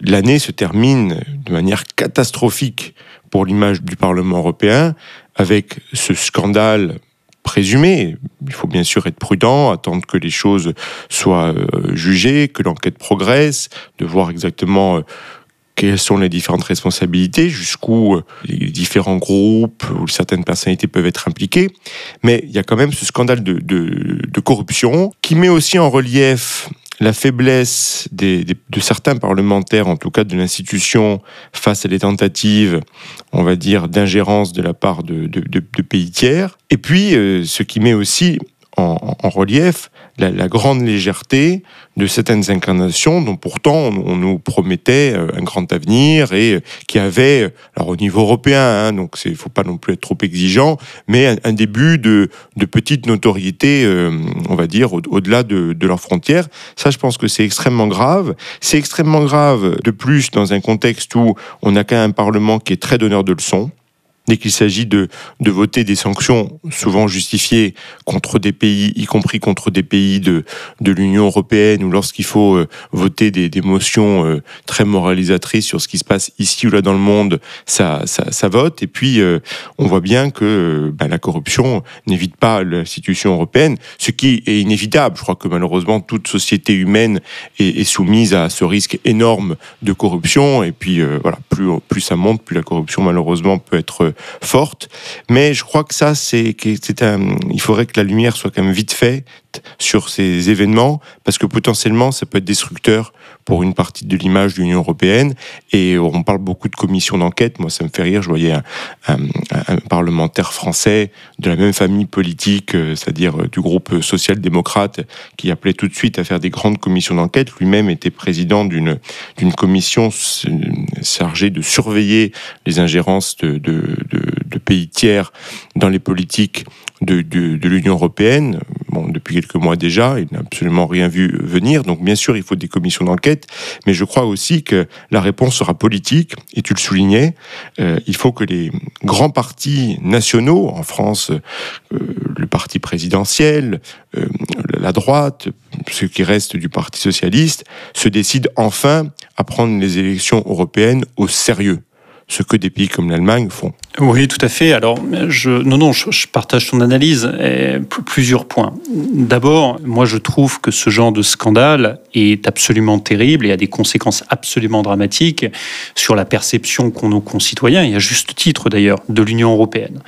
l'année se termine de manière catastrophique pour l'image du Parlement européen avec ce scandale présumé. Il faut bien sûr être prudent, attendre que les choses soient euh, jugées, que l'enquête progresse, de voir exactement euh, quelles sont les différentes responsabilités, jusqu'où euh, les différents groupes ou certaines personnalités peuvent être impliquées. Mais il y a quand même ce scandale de, de, corruption qui met aussi en relief la faiblesse des, de certains parlementaires, en tout cas de l'institution, face à des tentatives, on va dire, d'ingérence de la part de, de, pays tiers. Et puis, euh, ce qui met aussi en relief la, grande légèreté de certaines incarnations dont pourtant on, nous promettait euh, un grand avenir et euh, qui avait, alors au niveau européen, hein, donc il faut pas non plus être trop exigeant, mais un, début de, de, petite notoriété, euh, on va dire, au-delà de, de leurs frontières. Ça, je pense que c'est extrêmement grave. C'est extrêmement grave de plus dans un contexte où on a quand même un Parlement qui est très donneur de leçons dès qu'il s'agit de, de voter des sanctions souvent justifiées contre des pays, y compris contre des pays de, de l'Union européenne, ou lorsqu'il faut euh, voter des, des motions euh, très moralisatrices sur ce qui se passe ici ou là dans le monde, ça, ça, ça vote. Et puis, euh, on voit bien que ben, la corruption n'évite pas l'institution européenne, ce qui est inévitable. Je crois que malheureusement, toute société humaine est, est soumise à ce risque énorme de corruption. Et puis, voilà, plus, plus ça monte, plus la corruption, malheureusement, peut être forte. Mais je crois que ça, c'est, c'est il faudrait que la lumière soit quand même vite faite sur ces événements parce que potentiellement ça peut être destructeur pour une partie de l'image de l'Union européenne. Et on parle beaucoup de commissions d'enquête. Moi, ça me fait rire. Je voyais un, parlementaire français de la même famille politique, euh, c'est-à-dire euh, du groupe social-démocrate, qui appelait tout de suite à faire des grandes commissions d'enquête. Lui-même était président d'une commission chargée de surveiller les ingérences de, de pays tiers dans les politiques de, de, l'Union européenne, bon, depuis quelques mois déjà, il n'a absolument rien vu venir. Donc bien sûr, il faut des commissions d'enquête, mais je crois aussi que la réponse sera politique, et tu le soulignais, euh, il faut que les grands partis nationaux, en France, euh, le parti présidentiel, euh, la droite, ce qui reste du Parti socialiste, se décident enfin à prendre les élections européennes au sérieux, ce que des pays comme l'Allemagne font. Oui, tout à fait. Alors, non, non, je, partage ton analyse. plusieurs points. D'abord, moi, je trouve que ce genre de scandale est absolument terrible et a des conséquences absolument dramatiques sur la perception qu'ont nos concitoyens, et à juste titre d'ailleurs, de l'Union européenne.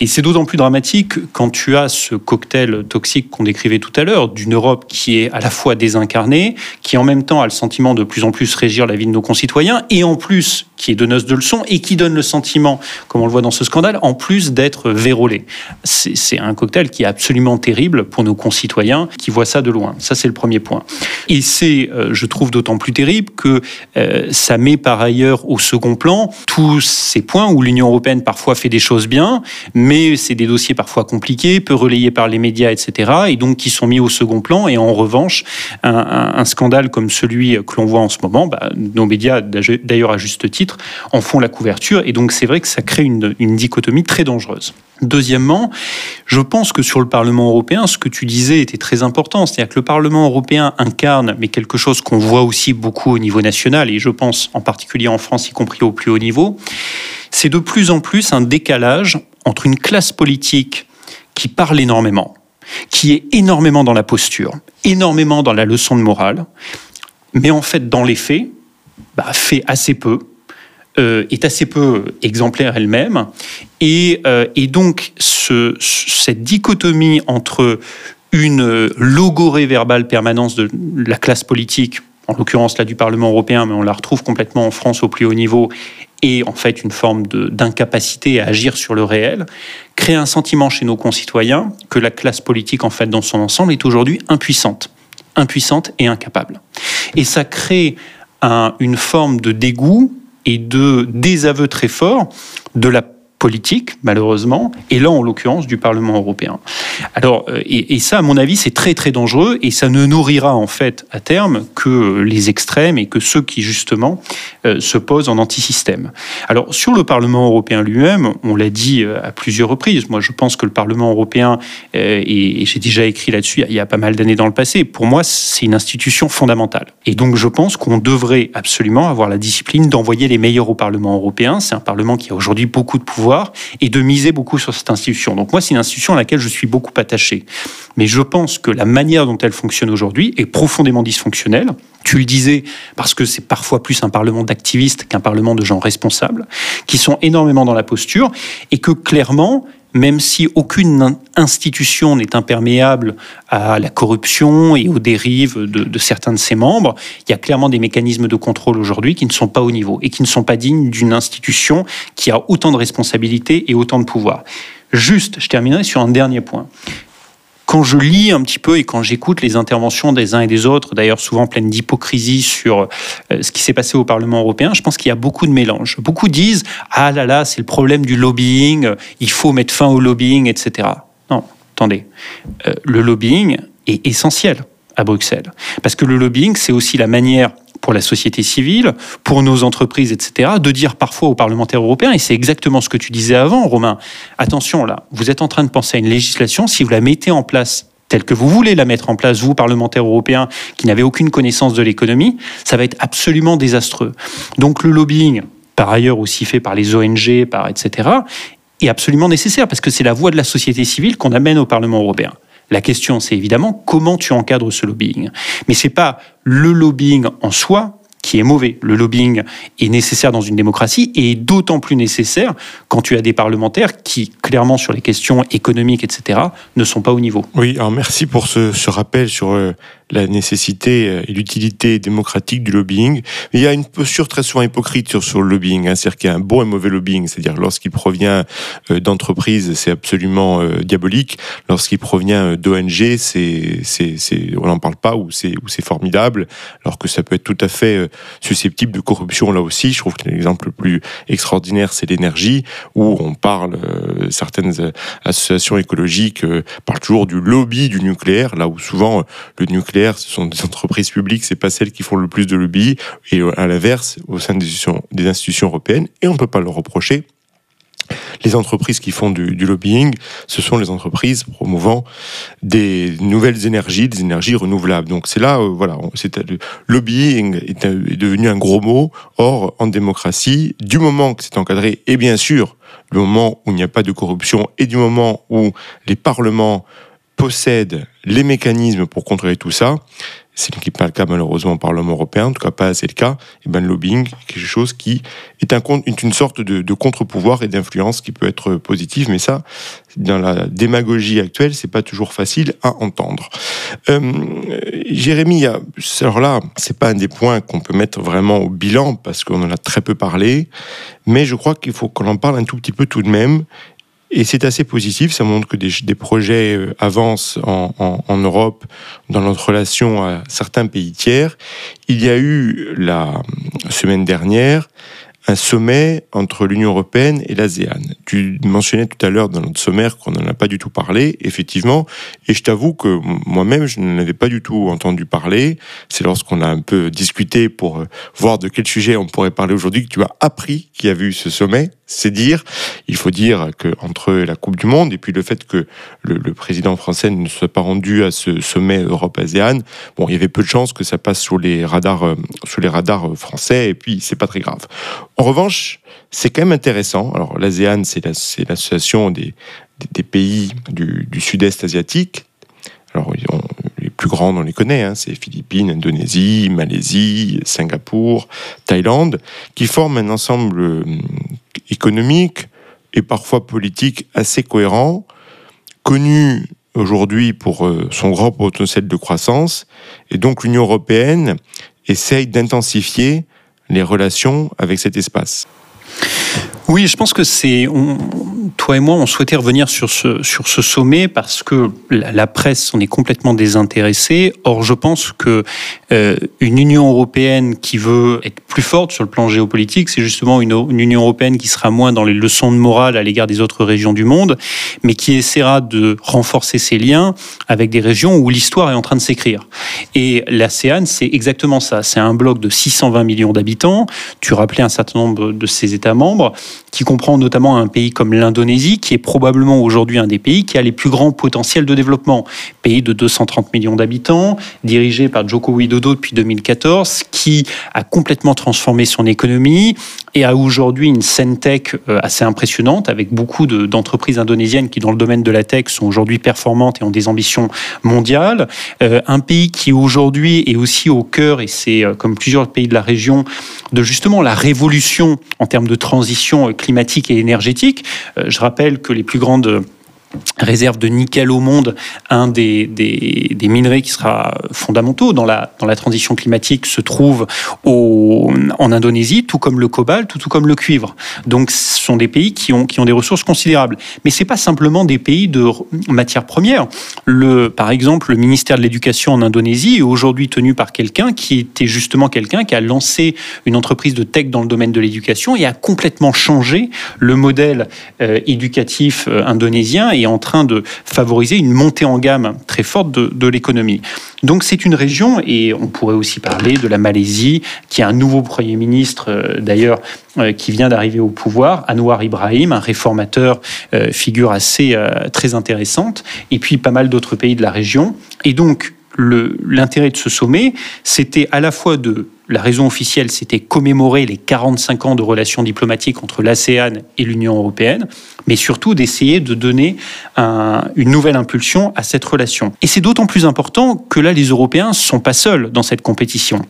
Et c'est d'autant plus dramatique quand tu as ce cocktail toxique qu'on décrivait tout à l'heure, d'une Europe qui est à la fois désincarnée, qui en même temps a le sentiment de plus en plus régir la vie de nos concitoyens, et en plus qui est donneuse de leçons, et qui donne le sentiment, comme on le voit dans ce scandale, en plus d'être vérolé. C'est un cocktail qui est absolument terrible pour nos concitoyens qui voient ça de loin. Ça, c'est le premier point. Et c'est, euh, je trouve, d'autant plus terrible que euh, ça met par ailleurs au second plan tous ces points où l'Union européenne parfois fait des choses bien, mais c'est des dossiers parfois compliqués, peu relayés par les médias, etc., et donc qui sont mis au second plan. Et en revanche, un, scandale comme celui que l'on voit en ce moment, bah, nos médias, d'ailleurs à juste titre, en font la couverture. Et donc c'est vrai que ça crée une, dichotomie très dangereuse. Deuxièmement, je pense que sur le Parlement européen, ce que tu disais était très important. C'est-à-dire que le Parlement européen incarne, mais quelque chose qu'on voit aussi beaucoup au niveau national, et je pense en particulier en France, y compris au plus haut niveau, c'est de plus en plus un décalage entre une classe politique qui parle énormément, qui est énormément dans la posture, énormément dans la leçon de morale, mais en fait, dans les faits, bah, fait assez peu, euh, est assez peu exemplaire elle-même. Et, euh, et, donc, ce, cette dichotomie entre une logorée verbale permanence de la classe politique, en l'occurrence là du Parlement européen, mais on la retrouve complètement en France au plus haut niveau, et en fait une forme d'incapacité à agir sur le réel, crée un sentiment chez nos concitoyens que la classe politique, en fait, dans son ensemble, est aujourd'hui impuissante. Impuissante et incapable. Et ça crée un, une forme de dégoût et de désaveu très fort de la politique, malheureusement, et là, en l'occurrence, du Parlement européen. Alors, euh, et, ça, à mon avis, c'est très, très dangereux, et ça ne nourrira, en fait, à terme, que les extrêmes et que ceux qui, justement, euh, se posent en antisystème. Alors, sur le Parlement européen lui-même, on l'a dit euh, à plusieurs reprises, moi, je pense que le Parlement européen, et, et j'ai déjà écrit là-dessus il y a pas mal d'années dans le passé, pour moi, c'est une institution fondamentale. Et donc, je pense qu'on devrait absolument avoir la discipline d'envoyer les meilleurs au Parlement européen. C'est un Parlement qui a aujourd'hui beaucoup de pouvoir et de miser beaucoup sur cette institution. Donc moi, c'est une institution à laquelle je suis beaucoup attaché. Mais je pense que la manière dont elle fonctionne aujourd'hui est profondément dysfonctionnelle. Tu le disais, parce que c'est parfois plus un parlement d'activistes qu'un parlement de gens responsables, qui sont énormément dans la posture, et que clairement, même si aucune institution n'est imperméable à la corruption et aux dérives de, certains de ses membres, il y a clairement des mécanismes de contrôle aujourd'hui qui ne sont pas au niveau et qui ne sont pas dignes d'une institution qui a autant de responsabilités et autant de pouvoir. Juste, je terminerai sur un dernier point quand je lis un petit peu et quand j'écoute les interventions des uns et des autres, d'ailleurs souvent pleines d'hypocrisie sur euh, ce qui s'est passé au Parlement européen, je pense qu'il y a beaucoup de mélange. Beaucoup disent ah là là, c'est le problème du lobbying, il faut mettre fin au lobbying, etc. Non, attendez, euh, le lobbying est essentiel à Bruxelles parce que le lobbying, c'est aussi la manière pour la société civile, pour nos entreprises, etc., de dire parfois aux parlementaires européens, et c'est exactement ce que tu disais avant, Romain, attention là, vous êtes en train de penser à une législation, si vous la mettez en place telle que vous voulez la mettre en place, vous, parlementaires européens, qui n'avez aucune connaissance de l'économie, ça va être absolument désastreux. Donc le lobbying, par ailleurs aussi fait par les ONG, par etc., est absolument nécessaire, parce que c'est la voix de la société civile qu'on amène au Parlement européen. La question, c'est évidemment comment tu encadres ce lobbying. Mais c'est pas le lobbying en soi qui est mauvais. Le lobbying est nécessaire dans une démocratie et d'autant plus nécessaire quand tu as des parlementaires qui, clairement, sur les questions économiques, etc., ne sont pas au niveau. Oui, alors merci pour ce, rappel sur euh, la nécessité euh, et l'utilité démocratique du lobbying. Mais il y a une posture très souvent hypocrite sur, sur le lobbying, hein, c'est-à-dire qu'il y a un bon et mauvais lobbying, c'est-à-dire lorsqu'il provient euh, d'entreprises, c'est absolument euh, diabolique, lorsqu'il provient d'ONG, c'est, c'est, on n'en parle pas ou c'est, formidable, alors que ça peut être tout à fait susceptible de corruption là aussi. Je trouve que l'exemple le plus extraordinaire, c'est l'énergie, où on parle, certaines associations écologiques parlent toujours du lobby du nucléaire, là où souvent le nucléaire ce sont des entreprises publiques, c'est pas celles qui font le plus de lobby. Et à l'inverse, au sein des institutions, européennes, et on ne peut pas leur reprocher, les entreprises qui font du, lobbying, ce sont les entreprises promouvant des nouvelles énergies, des énergies renouvelables. Donc c'est là, voilà, c'est le lobbying est devenu un gros mot. Or, en démocratie, du moment que c'est encadré, et bien sûr, du moment où il n'y a pas de corruption et du moment où les parlements possèdent les mécanismes pour contrôler tout ça, ce n'est pas le cas malheureusement au Parlement européen, en tout cas pas assez le cas, et ben le lobbying quelque chose qui est un, une sorte de, contre-pouvoir et d'influence qui peut être positive, mais ça, dans la démagogie actuelle, c'est pas toujours facile à entendre. Euh, Jérémy, alors là, c'est pas un des points qu'on peut mettre vraiment au bilan parce qu'on en a très peu parlé, mais je crois qu'il faut qu'on en parle un tout petit peu tout de même et c'est assez positif, ça montre que des, des projets euh, avancent en, en, en, Europe dans notre relation à certains pays tiers. Il y a eu la semaine dernière un sommet entre l'Union européenne et l'ASEAN. Tu mentionnais tout à l'heure dans notre sommaire qu'on n'en a pas du tout parlé, effectivement, et je t'avoue que moi-même, je n'en avais pas du tout entendu parler. C'est lorsqu'on a un peu discuté pour euh, voir de quel sujet on pourrait parler aujourd'hui que tu as appris qu'il y avait eu ce sommet. C'est dire, il faut dire que entre la Coupe du Monde et puis le fait que le, président français ne soit pas rendu à ce sommet Europe-ASEAN, bon, il y avait peu de chances que ça passe sur les radars, euh, les radars français, et puis c'est pas très grave. En revanche, c'est quand même intéressant. Alors, l'ASEAN, c'est l'association des, des, pays du, sud-est asiatique. Alors, les plus grands, on les connaît, hein, c'est Philippines, Indonésie, Malaisie, Singapour, Thaïlande, qui forment un ensemble euh, économique et parfois politique assez cohérent, connu aujourd'hui pour euh, son grand potentiel de croissance. Et donc, l'Union européenne essaye d'intensifier les relations avec cet espace. Oui, je pense que c'est. Toi et moi, on souhaitait revenir sur ce, sur ce sommet parce que la, presse en est complètement désintéressée. Or, je pense que euh, une Union européenne qui veut être plus forte sur le plan géopolitique, c'est justement une, une, Union européenne qui sera moins dans les leçons de morale à l'égard des autres régions du monde, mais qui essaiera de renforcer ses liens avec des régions où l'histoire est en train de s'écrire. Et l'ASEAN, c'est exactement ça. C'est un bloc de 620 millions d'habitants. Tu rappelais un certain nombre de ses États membres qui comprend notamment un pays comme l'Indonésie, qui est probablement aujourd'hui un des pays qui a les plus grands potentiels de développement. Pays de 230 millions d'habitants, dirigé par Joko Widodo depuis 2014, qui a complètement transformé son économie et a aujourd'hui une scène tech euh, assez impressionnante, avec beaucoup d'entreprises indonésiennes qui, dans le domaine de la tech, sont aujourd'hui performantes et ont des ambitions mondiales. Euh, un pays qui aujourd'hui est aussi au cœur, et c'est euh, comme plusieurs pays de la région, de justement la révolution en termes de transition climatique et énergétique. Je rappelle que les plus grandes réserve de nickel au monde, un des, des, minerais qui sera fondamentaux dans la, dans la transition climatique se trouve en Indonésie, tout comme le cobalt, tout, tout comme le cuivre. Donc ce sont des pays qui ont, qui ont des ressources considérables. Mais ce n'est pas simplement des pays de matières premières. Le, par exemple, le ministère de l'Éducation en Indonésie est aujourd'hui tenu par quelqu'un qui était justement quelqu'un qui a lancé une entreprise de tech dans le domaine de l'éducation et a complètement changé le modèle euh, éducatif euh, indonésien est en train de favoriser une montée en gamme très forte de, l'économie. Donc c'est une région, et on pourrait aussi parler de la Malaisie, qui a un nouveau Premier ministre, euh, d'ailleurs, euh, qui vient d'arriver au pouvoir, Anwar Ibrahim, un réformateur, euh, figure assez très intéressante, et puis pas mal d'autres pays de la région. Et donc l'intérêt de ce sommet, c'était à la fois de la raison officielle, c'était commémorer les 45 ans de relations diplomatiques entre l'ASEAN et l'Union européenne, mais surtout d'essayer de donner une nouvelle impulsion à cette relation. Et c'est d'autant plus important que là, les Européens ne sont pas seuls dans cette compétition.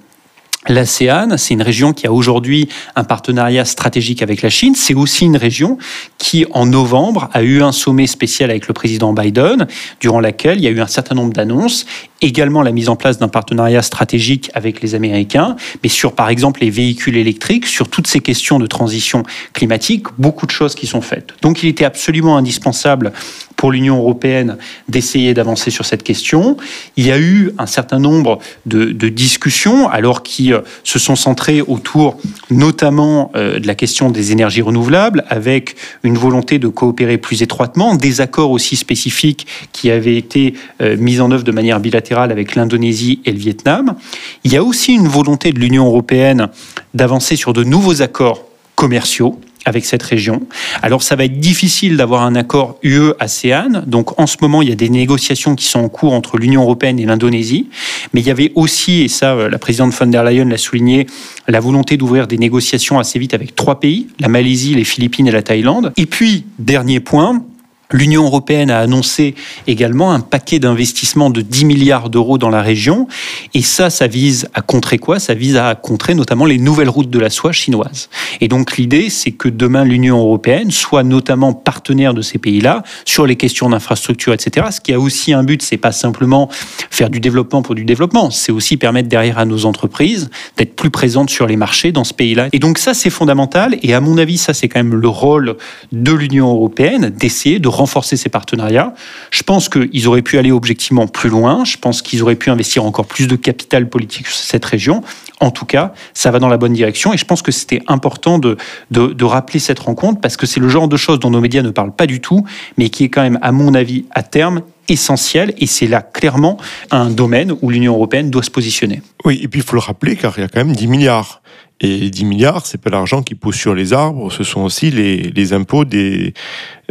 L'ASEAN, c'est une région qui a aujourd'hui un partenariat stratégique avec la Chine. C'est aussi une région qui, en novembre, a eu un sommet spécial avec le président Biden, durant laquelle il y a eu un certain nombre d'annonces également la mise en place d'un partenariat stratégique avec les Américains, mais sur par exemple les véhicules électriques, sur toutes ces questions de transition climatique, beaucoup de choses qui sont faites. Donc il était absolument indispensable pour l'Union européenne d'essayer d'avancer sur cette question. Il y a eu un certain nombre de, discussions, alors qui euh, se sont centrées autour notamment euh, de la question des énergies renouvelables, avec une volonté de coopérer plus étroitement, des accords aussi spécifiques qui avaient été euh, mis en œuvre de manière bilatérale avec l'Indonésie et le Vietnam. Il y a aussi une volonté de l'Union européenne d'avancer sur de nouveaux accords commerciaux avec cette région. Alors ça va être difficile d'avoir un accord UE-ASEAN. Donc en ce moment, il y a des négociations qui sont en cours entre l'Union européenne et l'Indonésie. Mais il y avait aussi, et ça euh, la présidente von der Leyen l'a souligné, la volonté d'ouvrir des négociations assez vite avec trois pays, la Malaisie, les Philippines et la Thaïlande. Et puis, dernier point, L'Union européenne a annoncé également un paquet d'investissements de 10 milliards d'euros dans la région. Et ça, ça vise à contrer quoi? Ça vise à contrer notamment les nouvelles routes de la soie chinoises. Et donc l'idée, c'est que demain, l'Union européenne soit notamment partenaire de ces pays-là sur les questions d'infrastructure, etc. Ce qui a aussi un but, c'est pas simplement faire du développement pour du développement, c'est aussi permettre derrière à nos entreprises d'être plus présentes sur les marchés dans ce pays-là. Et donc ça, c'est fondamental. Et à mon avis, ça, c'est quand même le rôle de l'Union européenne d'essayer de renforcer ces partenariats. Je pense qu'ils auraient pu aller objectivement plus loin. Je pense qu'ils auraient pu investir encore plus de capital politique sur cette région. En tout cas, ça va dans la bonne direction. Et je pense que c'était important de, de, rappeler cette rencontre parce que c'est le genre de choses dont nos médias ne parlent pas du tout, mais qui est quand même, à mon avis, à terme, essentiel et c'est là clairement un domaine où l'Union européenne doit se positionner. Oui, et puis il faut le rappeler car il y a quand même 10 milliards. Et 10 milliards, c'est pas l'argent qui pousse sur les arbres, ce sont aussi les, les impôts des,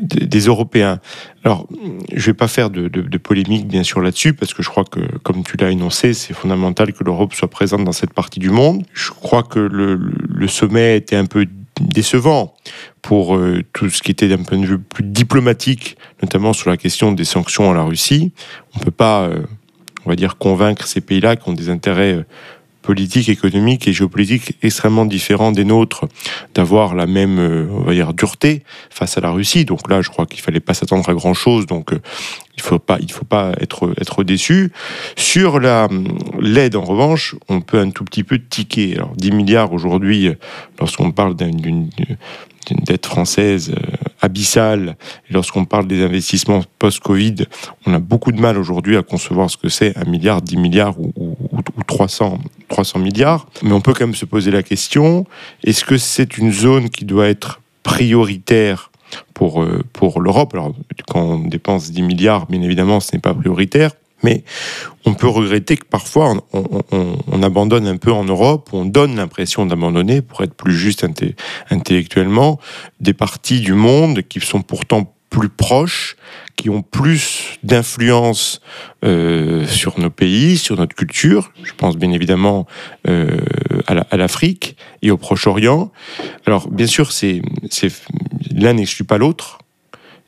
des, Européens. Alors, je vais pas faire de, de, de polémique bien sûr là-dessus, parce que je crois que, comme tu l'as énoncé, c'est fondamental que l'Europe soit présente dans cette partie du monde. Je crois que le, le sommet était un peu décevant pour euh, tout ce qui était d'un point de vue plus diplomatique, notamment sur la question des sanctions à la Russie. On peut pas, euh, on va dire, convaincre ces pays-là qui ont des intérêts euh, politique, économique et géopolitique extrêmement différents des nôtres, d'avoir la même, euh, dureté face à la Russie. Donc là, je crois qu'il fallait pas s'attendre à grand chose. Donc euh, il faut pas, il faut pas être déçu. Sur la l'aide, en revanche, on peut un tout petit peu tiquer. Alors 10 milliards aujourd'hui, lorsqu'on parle d'une une dette française euh, abyssale. Et lorsqu'on parle des investissements post-Covid, on a beaucoup de mal aujourd'hui à concevoir ce que c'est un milliard, 10 milliards ou, ou, ou 300, 300 milliards. Mais on peut quand même se poser la question, est-ce que c'est une zone qui doit être prioritaire pour, euh, pour l'Europe? Alors, quand on dépense 10 milliards, bien évidemment, ce n'est pas prioritaire. Mais on peut regretter que parfois on, abandonne un peu en Europe, on donne l'impression d'abandonner, pour être plus juste intellectuellement, des parties du monde qui sont pourtant plus proches, qui ont plus d'influence euh, sur nos pays, sur notre culture. Je pense bien évidemment euh, à l'Afrique et au Proche-Orient. Alors bien sûr, c'est l'un n'exclut pas l'autre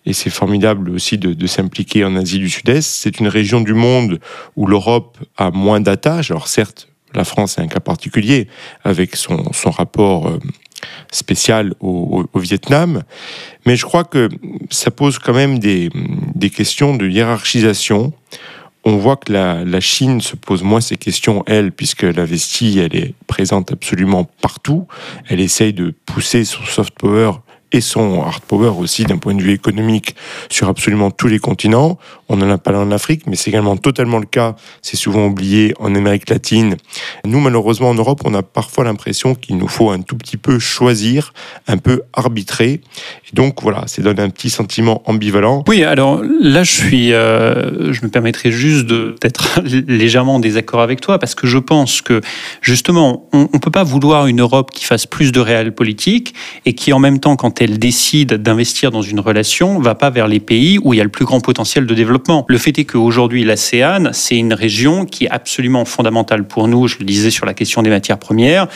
et c'est formidable aussi de, s'impliquer en Asie du Sud-Est. C'est une région du monde où l'Europe a moins d'attaches. Alors certes, la France est un cas particulier avec son, rapport euh, spécial au, Vietnam, mais je crois que ça pose quand même des, questions de hiérarchisation. On voit que la, la, Chine se pose moins ces questions, elle, puisqu'elle investit, elle est présente absolument partout. Elle essaye de pousser son soft power et son hard power aussi d'un point de vue économique sur absolument tous les continents. On en a parlé en Afrique, mais c'est également totalement le cas, c'est souvent oublié, en Amérique latine. Nous, malheureusement, en Europe, on a parfois l'impression qu'il nous faut un tout petit peu choisir, un peu arbitrer. Et donc, voilà, c'est donne un petit sentiment ambivalent. Oui, alors là, je suis, euh, je me permettrai juste d'être *laughs* légèrement en désaccord avec toi, parce que je pense que, justement, on ne peut pas vouloir une Europe qui fasse plus de réel politique et qui, en même temps, quand elle décide d'investir dans une relation, va pas vers les pays où il y a le plus grand potentiel de développement. Le fait est qu'aujourd'hui, l'ASEAN, c'est une région qui est absolument fondamentale pour nous, je le disais sur la question des matières premières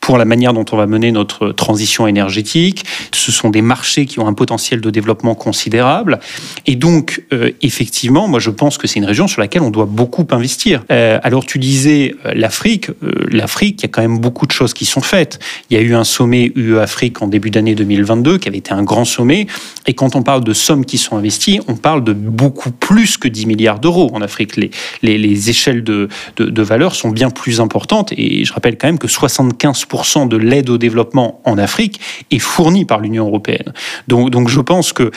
pour la manière dont on va mener notre transition énergétique. Ce sont des marchés qui ont un potentiel de développement considérable. Et donc, euh, effectivement, moi, je pense que c'est une région sur laquelle on doit beaucoup investir. Euh, alors, tu disais euh, l'Afrique. L'Afrique, il y a quand même beaucoup de choses qui sont faites. Il y a eu un sommet UE-Afrique en début d'année 2022 qui avait été un grand sommet. Et quand on parle de sommes qui sont investies, on parle de beaucoup plus que 10 milliards d'euros en Afrique. Les, les, les échelles de, de, de valeur sont bien plus importantes. Et je rappelle quand même que 75 de l'aide au développement en Afrique est fournie par l'Union européenne. Donc, je pense que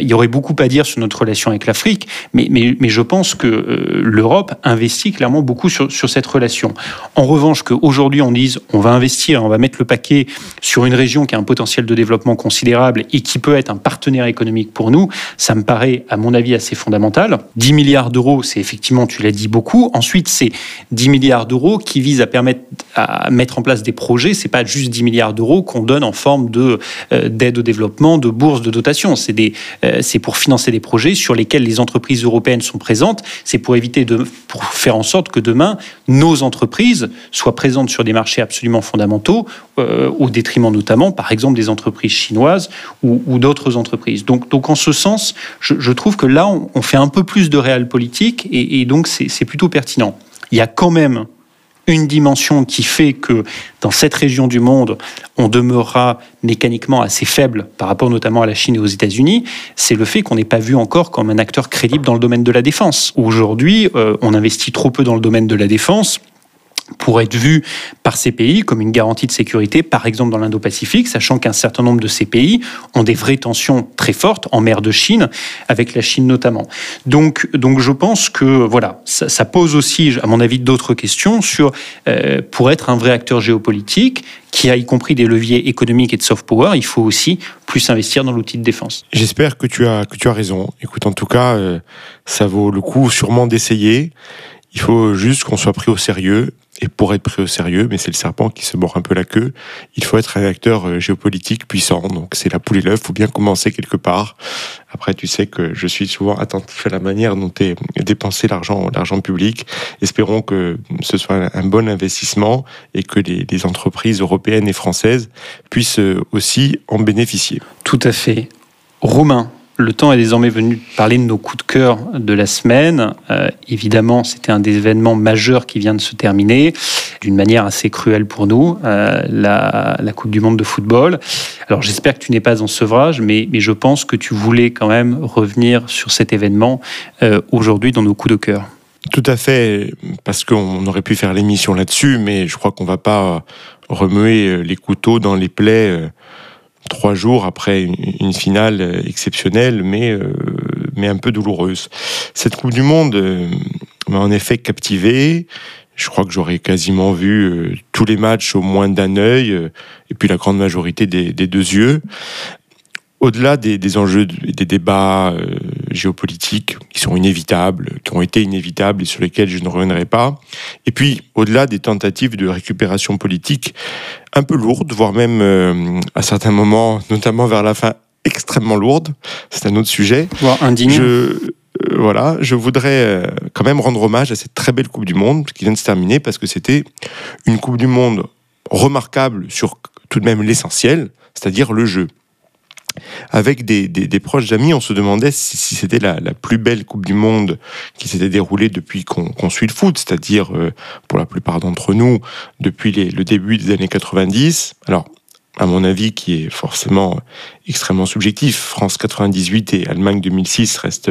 il y aurait beaucoup à dire sur notre relation avec l'Afrique, mais, mais, je pense que euh, l'Europe investit clairement beaucoup sur, sur cette relation. En revanche, qu'aujourd'hui on dise on va investir, on va mettre le paquet sur une région qui a un potentiel de développement considérable et qui peut être un partenaire économique pour nous, ça me paraît, à mon avis, assez fondamental. 10 milliards d'euros, c'est effectivement, tu l'as dit, beaucoup. Ensuite, c'est 10 milliards d'euros qui visent à permettre à mettre en place des projets c'est pas juste 10 milliards d'euros qu'on donne en forme de d'aide au développement, de bourses, de dotations. C'est des, c'est pour financer des projets sur lesquels les entreprises européennes sont présentes. C'est pour éviter de, pour faire en sorte que demain nos entreprises soient présentes sur des marchés absolument fondamentaux, au détriment notamment, par exemple, des entreprises chinoises ou, d'autres entreprises. Donc, donc en ce sens, je, trouve que là, on, fait un peu plus de réel politique et, donc c'est plutôt pertinent. Il y a quand même une dimension qui fait que dans cette région du monde, on demeurera mécaniquement assez faible par rapport notamment à la Chine et aux États-Unis, c'est le fait qu'on n'est pas vu encore comme un acteur crédible dans le domaine de la défense. Aujourd'hui, euh, on investit trop peu dans le domaine de la défense pour être vu par ces pays comme une garantie de sécurité, par exemple dans l'Indo-Pacifique, sachant qu'un certain nombre de ces pays ont des vraies tensions très fortes en mer de Chine, avec la Chine notamment. Donc, donc je pense que voilà, ça, pose aussi, à mon avis, d'autres questions sur, euh, pour être un vrai acteur géopolitique, qui a y compris des leviers économiques et de soft power, il faut aussi plus investir dans l'outil de défense. J'espère que tu as que tu as raison. Écoute, en tout cas, euh, ça vaut le coup sûrement d'essayer. Il faut juste qu'on soit pris au sérieux. Et pour être pris au sérieux, mais c'est le serpent qui se mord un peu la queue, il faut être un acteur euh, géopolitique puissant. Donc c'est la poule et l'œuf, il faut bien commencer quelque part. Après, tu sais que je suis souvent attentif à la manière dont est dépensé l'argent, public. Espérons que ce soit un bon investissement et que les, les entreprises européennes et françaises puissent euh, aussi en bénéficier. Tout à fait. Romain, le temps est désormais venu de parler de nos coups de cœur de la semaine. Euh, évidemment, c'était un des événements majeurs qui vient de se terminer, d'une manière assez cruelle pour nous, euh, la, Coupe du Monde de football. Alors j'espère que tu n'es pas en sevrage, mais, je pense que tu voulais quand même revenir sur cet événement euh, aujourd'hui dans nos coups de cœur. Tout à fait, parce qu'on aurait pu faire l'émission là-dessus, mais je crois qu'on va pas remuer les couteaux dans les plaies trois jours après une, finale exceptionnelle, mais, euh, mais un peu douloureuse. Cette Coupe du Monde euh, m'a en effet captivé. Je crois que j'aurais quasiment vu euh, tous les matchs au moins d'un œil, et puis la grande majorité des deux yeux au-delà des, enjeux, des débats euh, géopolitiques qui sont inévitables, qui ont été inévitables et sur lesquels je ne reviendrai pas, et puis au-delà des tentatives de récupération politique un peu lourdes, voire même euh, à certains moments, notamment vers la fin, extrêmement lourdes, c'est un autre sujet. Voire indigne. Je, euh, voilà, je voudrais quand même rendre hommage à cette très belle Coupe du Monde qui vient de se terminer parce que c'était une Coupe du Monde remarquable sur tout de même l'essentiel, c'est-à-dire le jeu avec des, proches amis, on se demandait si, c'était la, plus belle Coupe du Monde qui s'était déroulée depuis qu'on suit le foot, c'est-à-dire, euh, pour la plupart d'entre nous, depuis le début des années 90. Alors, à mon avis, qui est forcément extrêmement subjectif, France 98 et Allemagne 2006 restent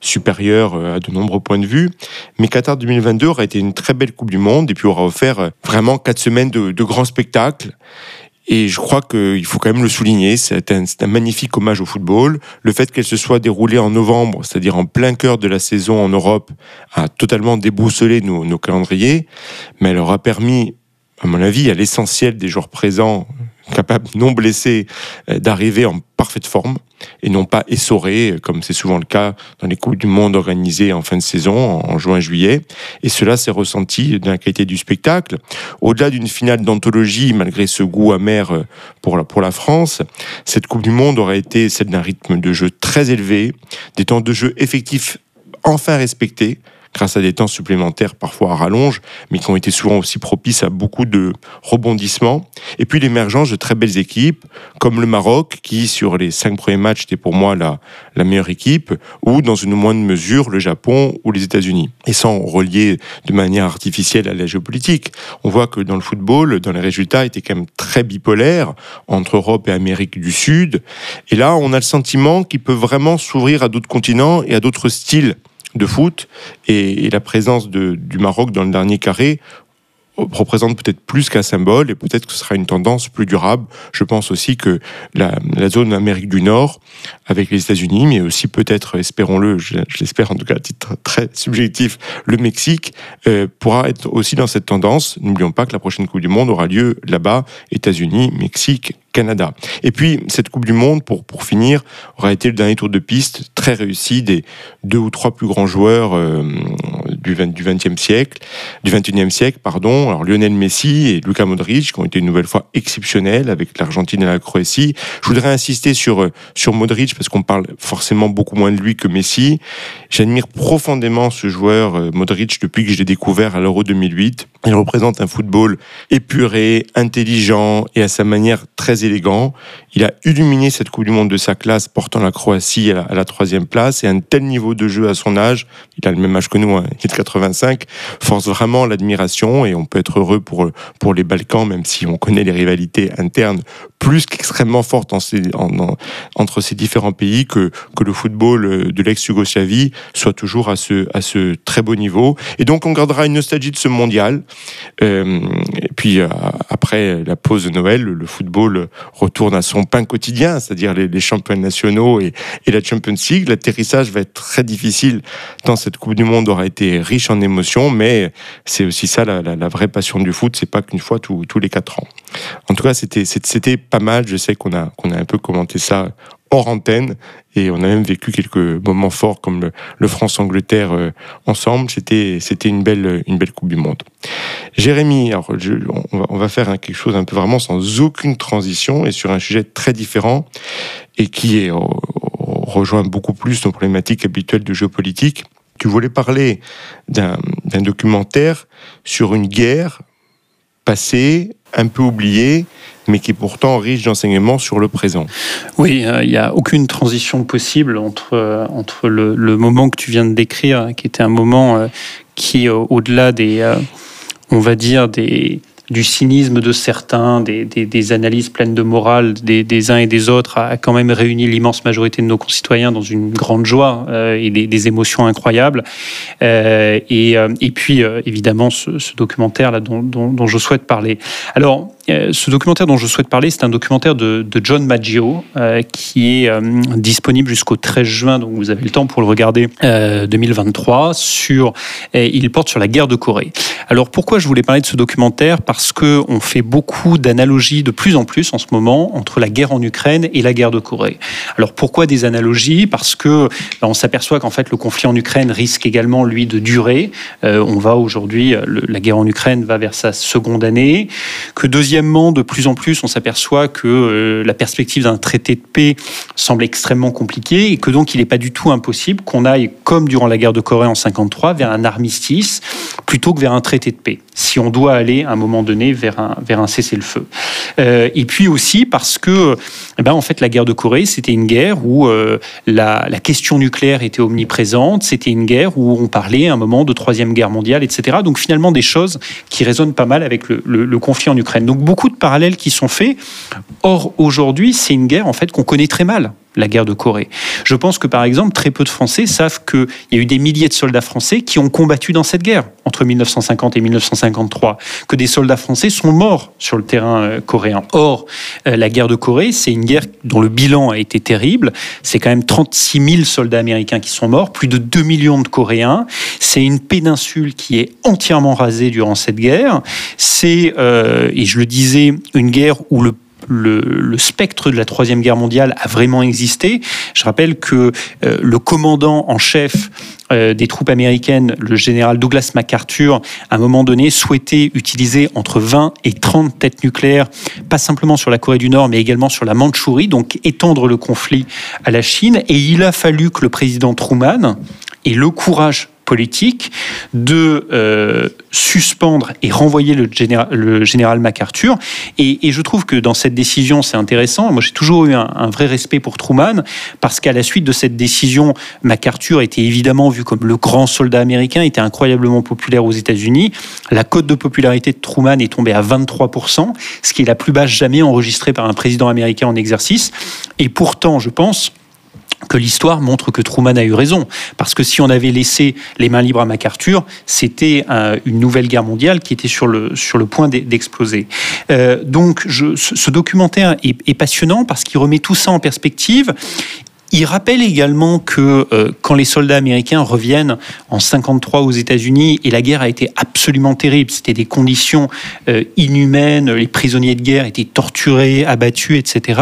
supérieurs euh, à de nombreux points de vue. Mais Qatar 2022 aura été une très belle Coupe du Monde et puis aura offert euh, vraiment quatre semaines de grands spectacles. Et je crois qu'il faut quand même le souligner, c'est un, magnifique hommage au football. Le fait qu'elle se soit déroulée en novembre, c'est-à-dire en plein cœur de la saison en Europe, a totalement déboussolé nos, nos calendriers, mais elle aura permis, à mon avis, à l'essentiel des joueurs présents, capables non blessés, euh, d'arriver en parfaite forme et non pas essorés, comme c'est souvent le cas dans les Coupes du Monde organisées en fin de saison, en juin-juillet. Et cela s'est ressenti dans la qualité du spectacle. Au-delà d'une finale d'anthologie, malgré ce goût amer euh, pour la, pour la France, cette Coupe du Monde aurait été celle d'un rythme de jeu très élevé, des temps de jeu effectifs enfin respectés, grâce à des temps supplémentaires parfois à rallonge, mais qui ont été souvent aussi propices à beaucoup de rebondissements. Et puis l'émergence de très belles équipes, comme le Maroc, qui sur les cinq premiers matchs était pour moi la, meilleure équipe, ou dans une moindre mesure le Japon ou les États-Unis. Et sans relier de manière artificielle à la géopolitique, on voit que dans le football, dans les résultats, étaient quand même très bipolaires entre Europe et Amérique du Sud. Et là, on a le sentiment qu'il peut vraiment s'ouvrir à d'autres continents et à d'autres styles de foot et, la présence du Maroc dans le dernier carré représente peut-être plus qu'un symbole et peut-être que ce sera une tendance plus durable. Je pense aussi que la, zone Amérique du Nord, avec les États-Unis, mais aussi peut-être, espérons-le, je, l'espère en tout cas à titre très subjectif, le Mexique, euh, pourra être aussi dans cette tendance. N'oublions pas que la prochaine Coupe du Monde aura lieu là-bas, États-Unis, Mexique, Canada. Et puis, cette Coupe du Monde, pour, pour finir, aura été le dernier tour de piste très réussi des deux ou trois plus grands joueurs euh, du, 20, du 20e siècle, du 21e siècle, pardon. Alors Lionel Messi et Luka Modric qui ont été une nouvelle fois exceptionnels avec l'Argentine et la Croatie. Je voudrais insister sur sur Modric parce qu'on parle forcément beaucoup moins de lui que Messi. J'admire profondément ce joueur Modric depuis que je l'ai découvert à l'Euro 2008. Il représente un football épuré, intelligent et à sa manière très élégant. Il a illuminé cette Coupe du Monde de sa classe, portant la Croatie à la, troisième place. Et un tel niveau de jeu à son âge, il a le même âge que nous, hein, de 85, force vraiment l'admiration. Et on peut être heureux pour, pour les Balkans, même si on connaît les rivalités internes plus qu'extrêmement fortes entre ces différents pays, que, que le football de l'ex-Yougoslavie soit toujours à ce, à ce très beau niveau. Et donc on gardera une nostalgie de ce mondial. Euh, et puis euh, après la pause de Noël, le football retourne à son pain quotidien, c'est-à-dire les, les, championnats nationaux et, et la Champions League. L'atterrissage va être très difficile tant cette Coupe du Monde aura été riche en émotions, mais c'est aussi ça la, vraie passion du foot, c'est pas qu'une fois tous, les quatre ans. En tout cas, c'était pas mal. Je sais qu'on a un peu commenté ça hors antenne et on a même vécu quelques moments forts comme le, France-Angleterre euh, ensemble. C'était une belle Coupe du Monde. Jérémy, on, va, faire quelque chose un peu vraiment sans aucune transition et sur un sujet très différent et qui est rejoint beaucoup plus nos problématiques habituelles de géopolitique. Tu voulais parler d'un documentaire sur une guerre passée, un peu oubliée, mais qui est pourtant riche d'enseignements sur le présent. Oui, euh, il n'y a aucune transition possible entre, euh, entre le, moment que tu viens de décrire, qui était un moment euh, qui, au-delà des, on va dire, des, du cynisme de certains, des, des, analyses pleines de morale des, des, uns et des autres, a quand même réuni l'immense majorité de nos concitoyens dans une grande joie et des, émotions incroyables. et, et puis, évidemment, ce, ce documentaire-là dont, dont, dont, je souhaite parler. Alors, euh, ce documentaire dont je souhaite parler, c'est un documentaire de, John Maggio euh, qui est euh, disponible jusqu'au 13 juin, donc vous avez le temps pour le regarder 2023. Sur, il porte sur la guerre de Corée. Alors pourquoi je voulais parler de ce documentaire? Parce que on fait beaucoup d'analogies de plus en plus en ce moment entre la guerre en Ukraine et la guerre de Corée. Alors pourquoi des analogies? Parce que ben, on s'aperçoit qu'en fait le conflit en Ukraine risque également lui de durer. on va aujourd'hui, la guerre en Ukraine va vers sa seconde année. Que deuxième Deuxièmement, de plus en plus, on s'aperçoit que euh, la perspective d'un traité de paix semble extrêmement compliquée et que donc il n'est pas du tout impossible qu'on aille, comme durant la guerre de Corée en 53, vers un armistice plutôt que vers un traité de paix, si on doit aller à un moment donné vers un, vers un cessez-le-feu. Euh, et puis aussi parce que, eh ben, en fait, la guerre de Corée, c'était une guerre où euh, la, la, question nucléaire était omniprésente, c'était une guerre où on parlait à un moment de troisième guerre mondiale, etc. Donc finalement des choses qui résonnent pas mal avec le, conflit en Ukraine. Donc beaucoup de parallèles qui sont faits. Or, aujourd'hui, c'est une guerre en fait qu'on connaît très mal la guerre de Corée. Je pense que par exemple, très peu de Français savent qu'il y a eu des milliers de soldats français qui ont combattu dans cette guerre entre 1950 et 1953, que des soldats français sont morts sur le terrain euh, coréen. Or, euh, la guerre de Corée, c'est une guerre dont le bilan a été terrible. C'est quand même 36 000 soldats américains qui sont morts, plus de 2 millions de Coréens. C'est une péninsule qui est entièrement rasée durant cette guerre. C'est, euh, et je le disais, une guerre où le le, spectre de la Troisième Guerre mondiale a vraiment existé. Je rappelle que euh, le commandant en chef euh, des troupes américaines, le général Douglas MacArthur, à un moment donné, souhaitait utiliser entre 20 et 30 têtes nucléaires, pas simplement sur la Corée du Nord, mais également sur la Mandchourie, donc étendre le conflit à la Chine. Et il a fallu que le président Truman ait le courage politique de euh, suspendre et renvoyer le général, le général MacArthur. Et, je trouve que dans cette décision, c'est intéressant. Moi, j'ai toujours eu un, vrai respect pour Truman, parce qu'à la suite de cette décision, MacArthur était évidemment vu comme le grand soldat américain, était incroyablement populaire aux États-Unis. La cote de popularité de Truman est tombée à 23%, ce qui est la plus basse jamais enregistrée par un président américain en exercice. Et pourtant, je pense, que l'histoire montre que Truman a eu raison. Parce que si on avait laissé les mains libres à MacArthur, c'était euh, une nouvelle guerre mondiale qui était sur le, sur le point d'exploser. Euh, donc ce documentaire est, passionnant parce qu'il remet tout ça en perspective. Il rappelle également que euh, quand les soldats américains reviennent en 53 aux États-Unis et la guerre a été absolument terrible, c'était des conditions inhumaines, les prisonniers de guerre étaient torturés, abattus, etc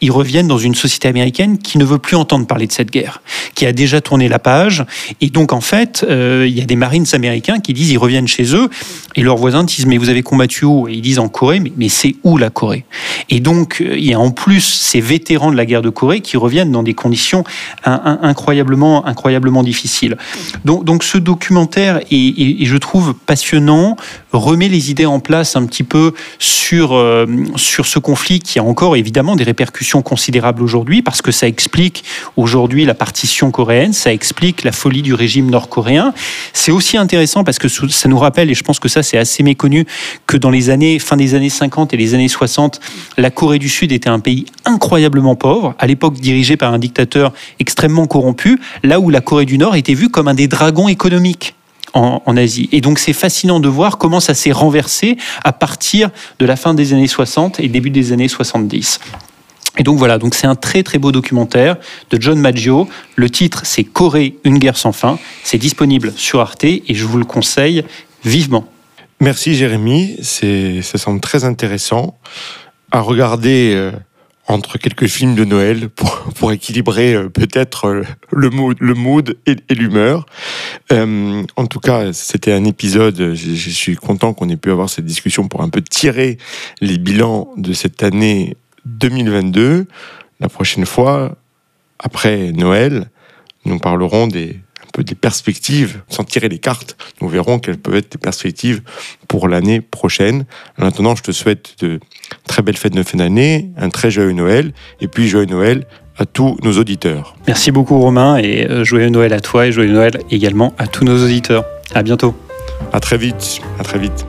ils reviennent dans une société américaine qui ne veut plus entendre parler de cette guerre, qui a déjà tourné la page. Et donc, en fait, euh, il y a des Marines américains qui disent, ils reviennent chez eux, et leurs voisins disent, mais vous avez combattu où? Et ils disent en Corée, mais, mais c'est où la Corée? Et donc, euh, il y a en plus ces vétérans de la guerre de Corée qui reviennent dans des conditions incroyablement, incroyablement difficiles. Donc, donc ce documentaire, est, je trouve passionnant, remet les idées en place un petit peu sur, euh, sur ce conflit qui a encore évidemment des répercussions considérables aujourd'hui parce que ça explique aujourd'hui la partition coréenne, ça explique la folie du régime nord-coréen. C'est aussi intéressant parce que ça nous rappelle, et je pense que ça c'est assez méconnu, que dans les années, fin des années 50 et les années 60, la Corée du Sud était un pays incroyablement pauvre, à l'époque dirigé par un dictateur extrêmement corrompu, là où la Corée du Nord était vue comme un des dragons économiques en, Asie. Et donc c'est fascinant de voir comment ça s'est renversé à partir de la fin des années 60 et début des années 70. Et donc voilà, donc c'est un très très beau documentaire de John Maggio. Le titre c'est Corée, une guerre sans fin. C'est disponible sur Arte et je vous le conseille vivement. Merci Jérémy, ça semble très intéressant à regarder euh, entre quelques films de Noël pour, *laughs* pour équilibrer euh, peut-être euh, le mood, le mood et, l'humeur. En tout cas, c'était un épisode, je suis content qu'on ait pu avoir cette discussion pour un peu tirer les bilans de cette année 2022. La prochaine fois, après Noël, nous parlerons des peu des perspectives, sans tirer les cartes. Nous verrons quelles peuvent être les perspectives pour l'année prochaine. En attendant, je te souhaite de très belles fêtes de fin d'année, un très joyeux Noël, et puis joyeux Noël à tous nos auditeurs. Merci beaucoup Romain, et euh, joyeux Noël à toi, et joyeux Noël également à tous nos auditeurs. À bientôt. À très vite, à très vite.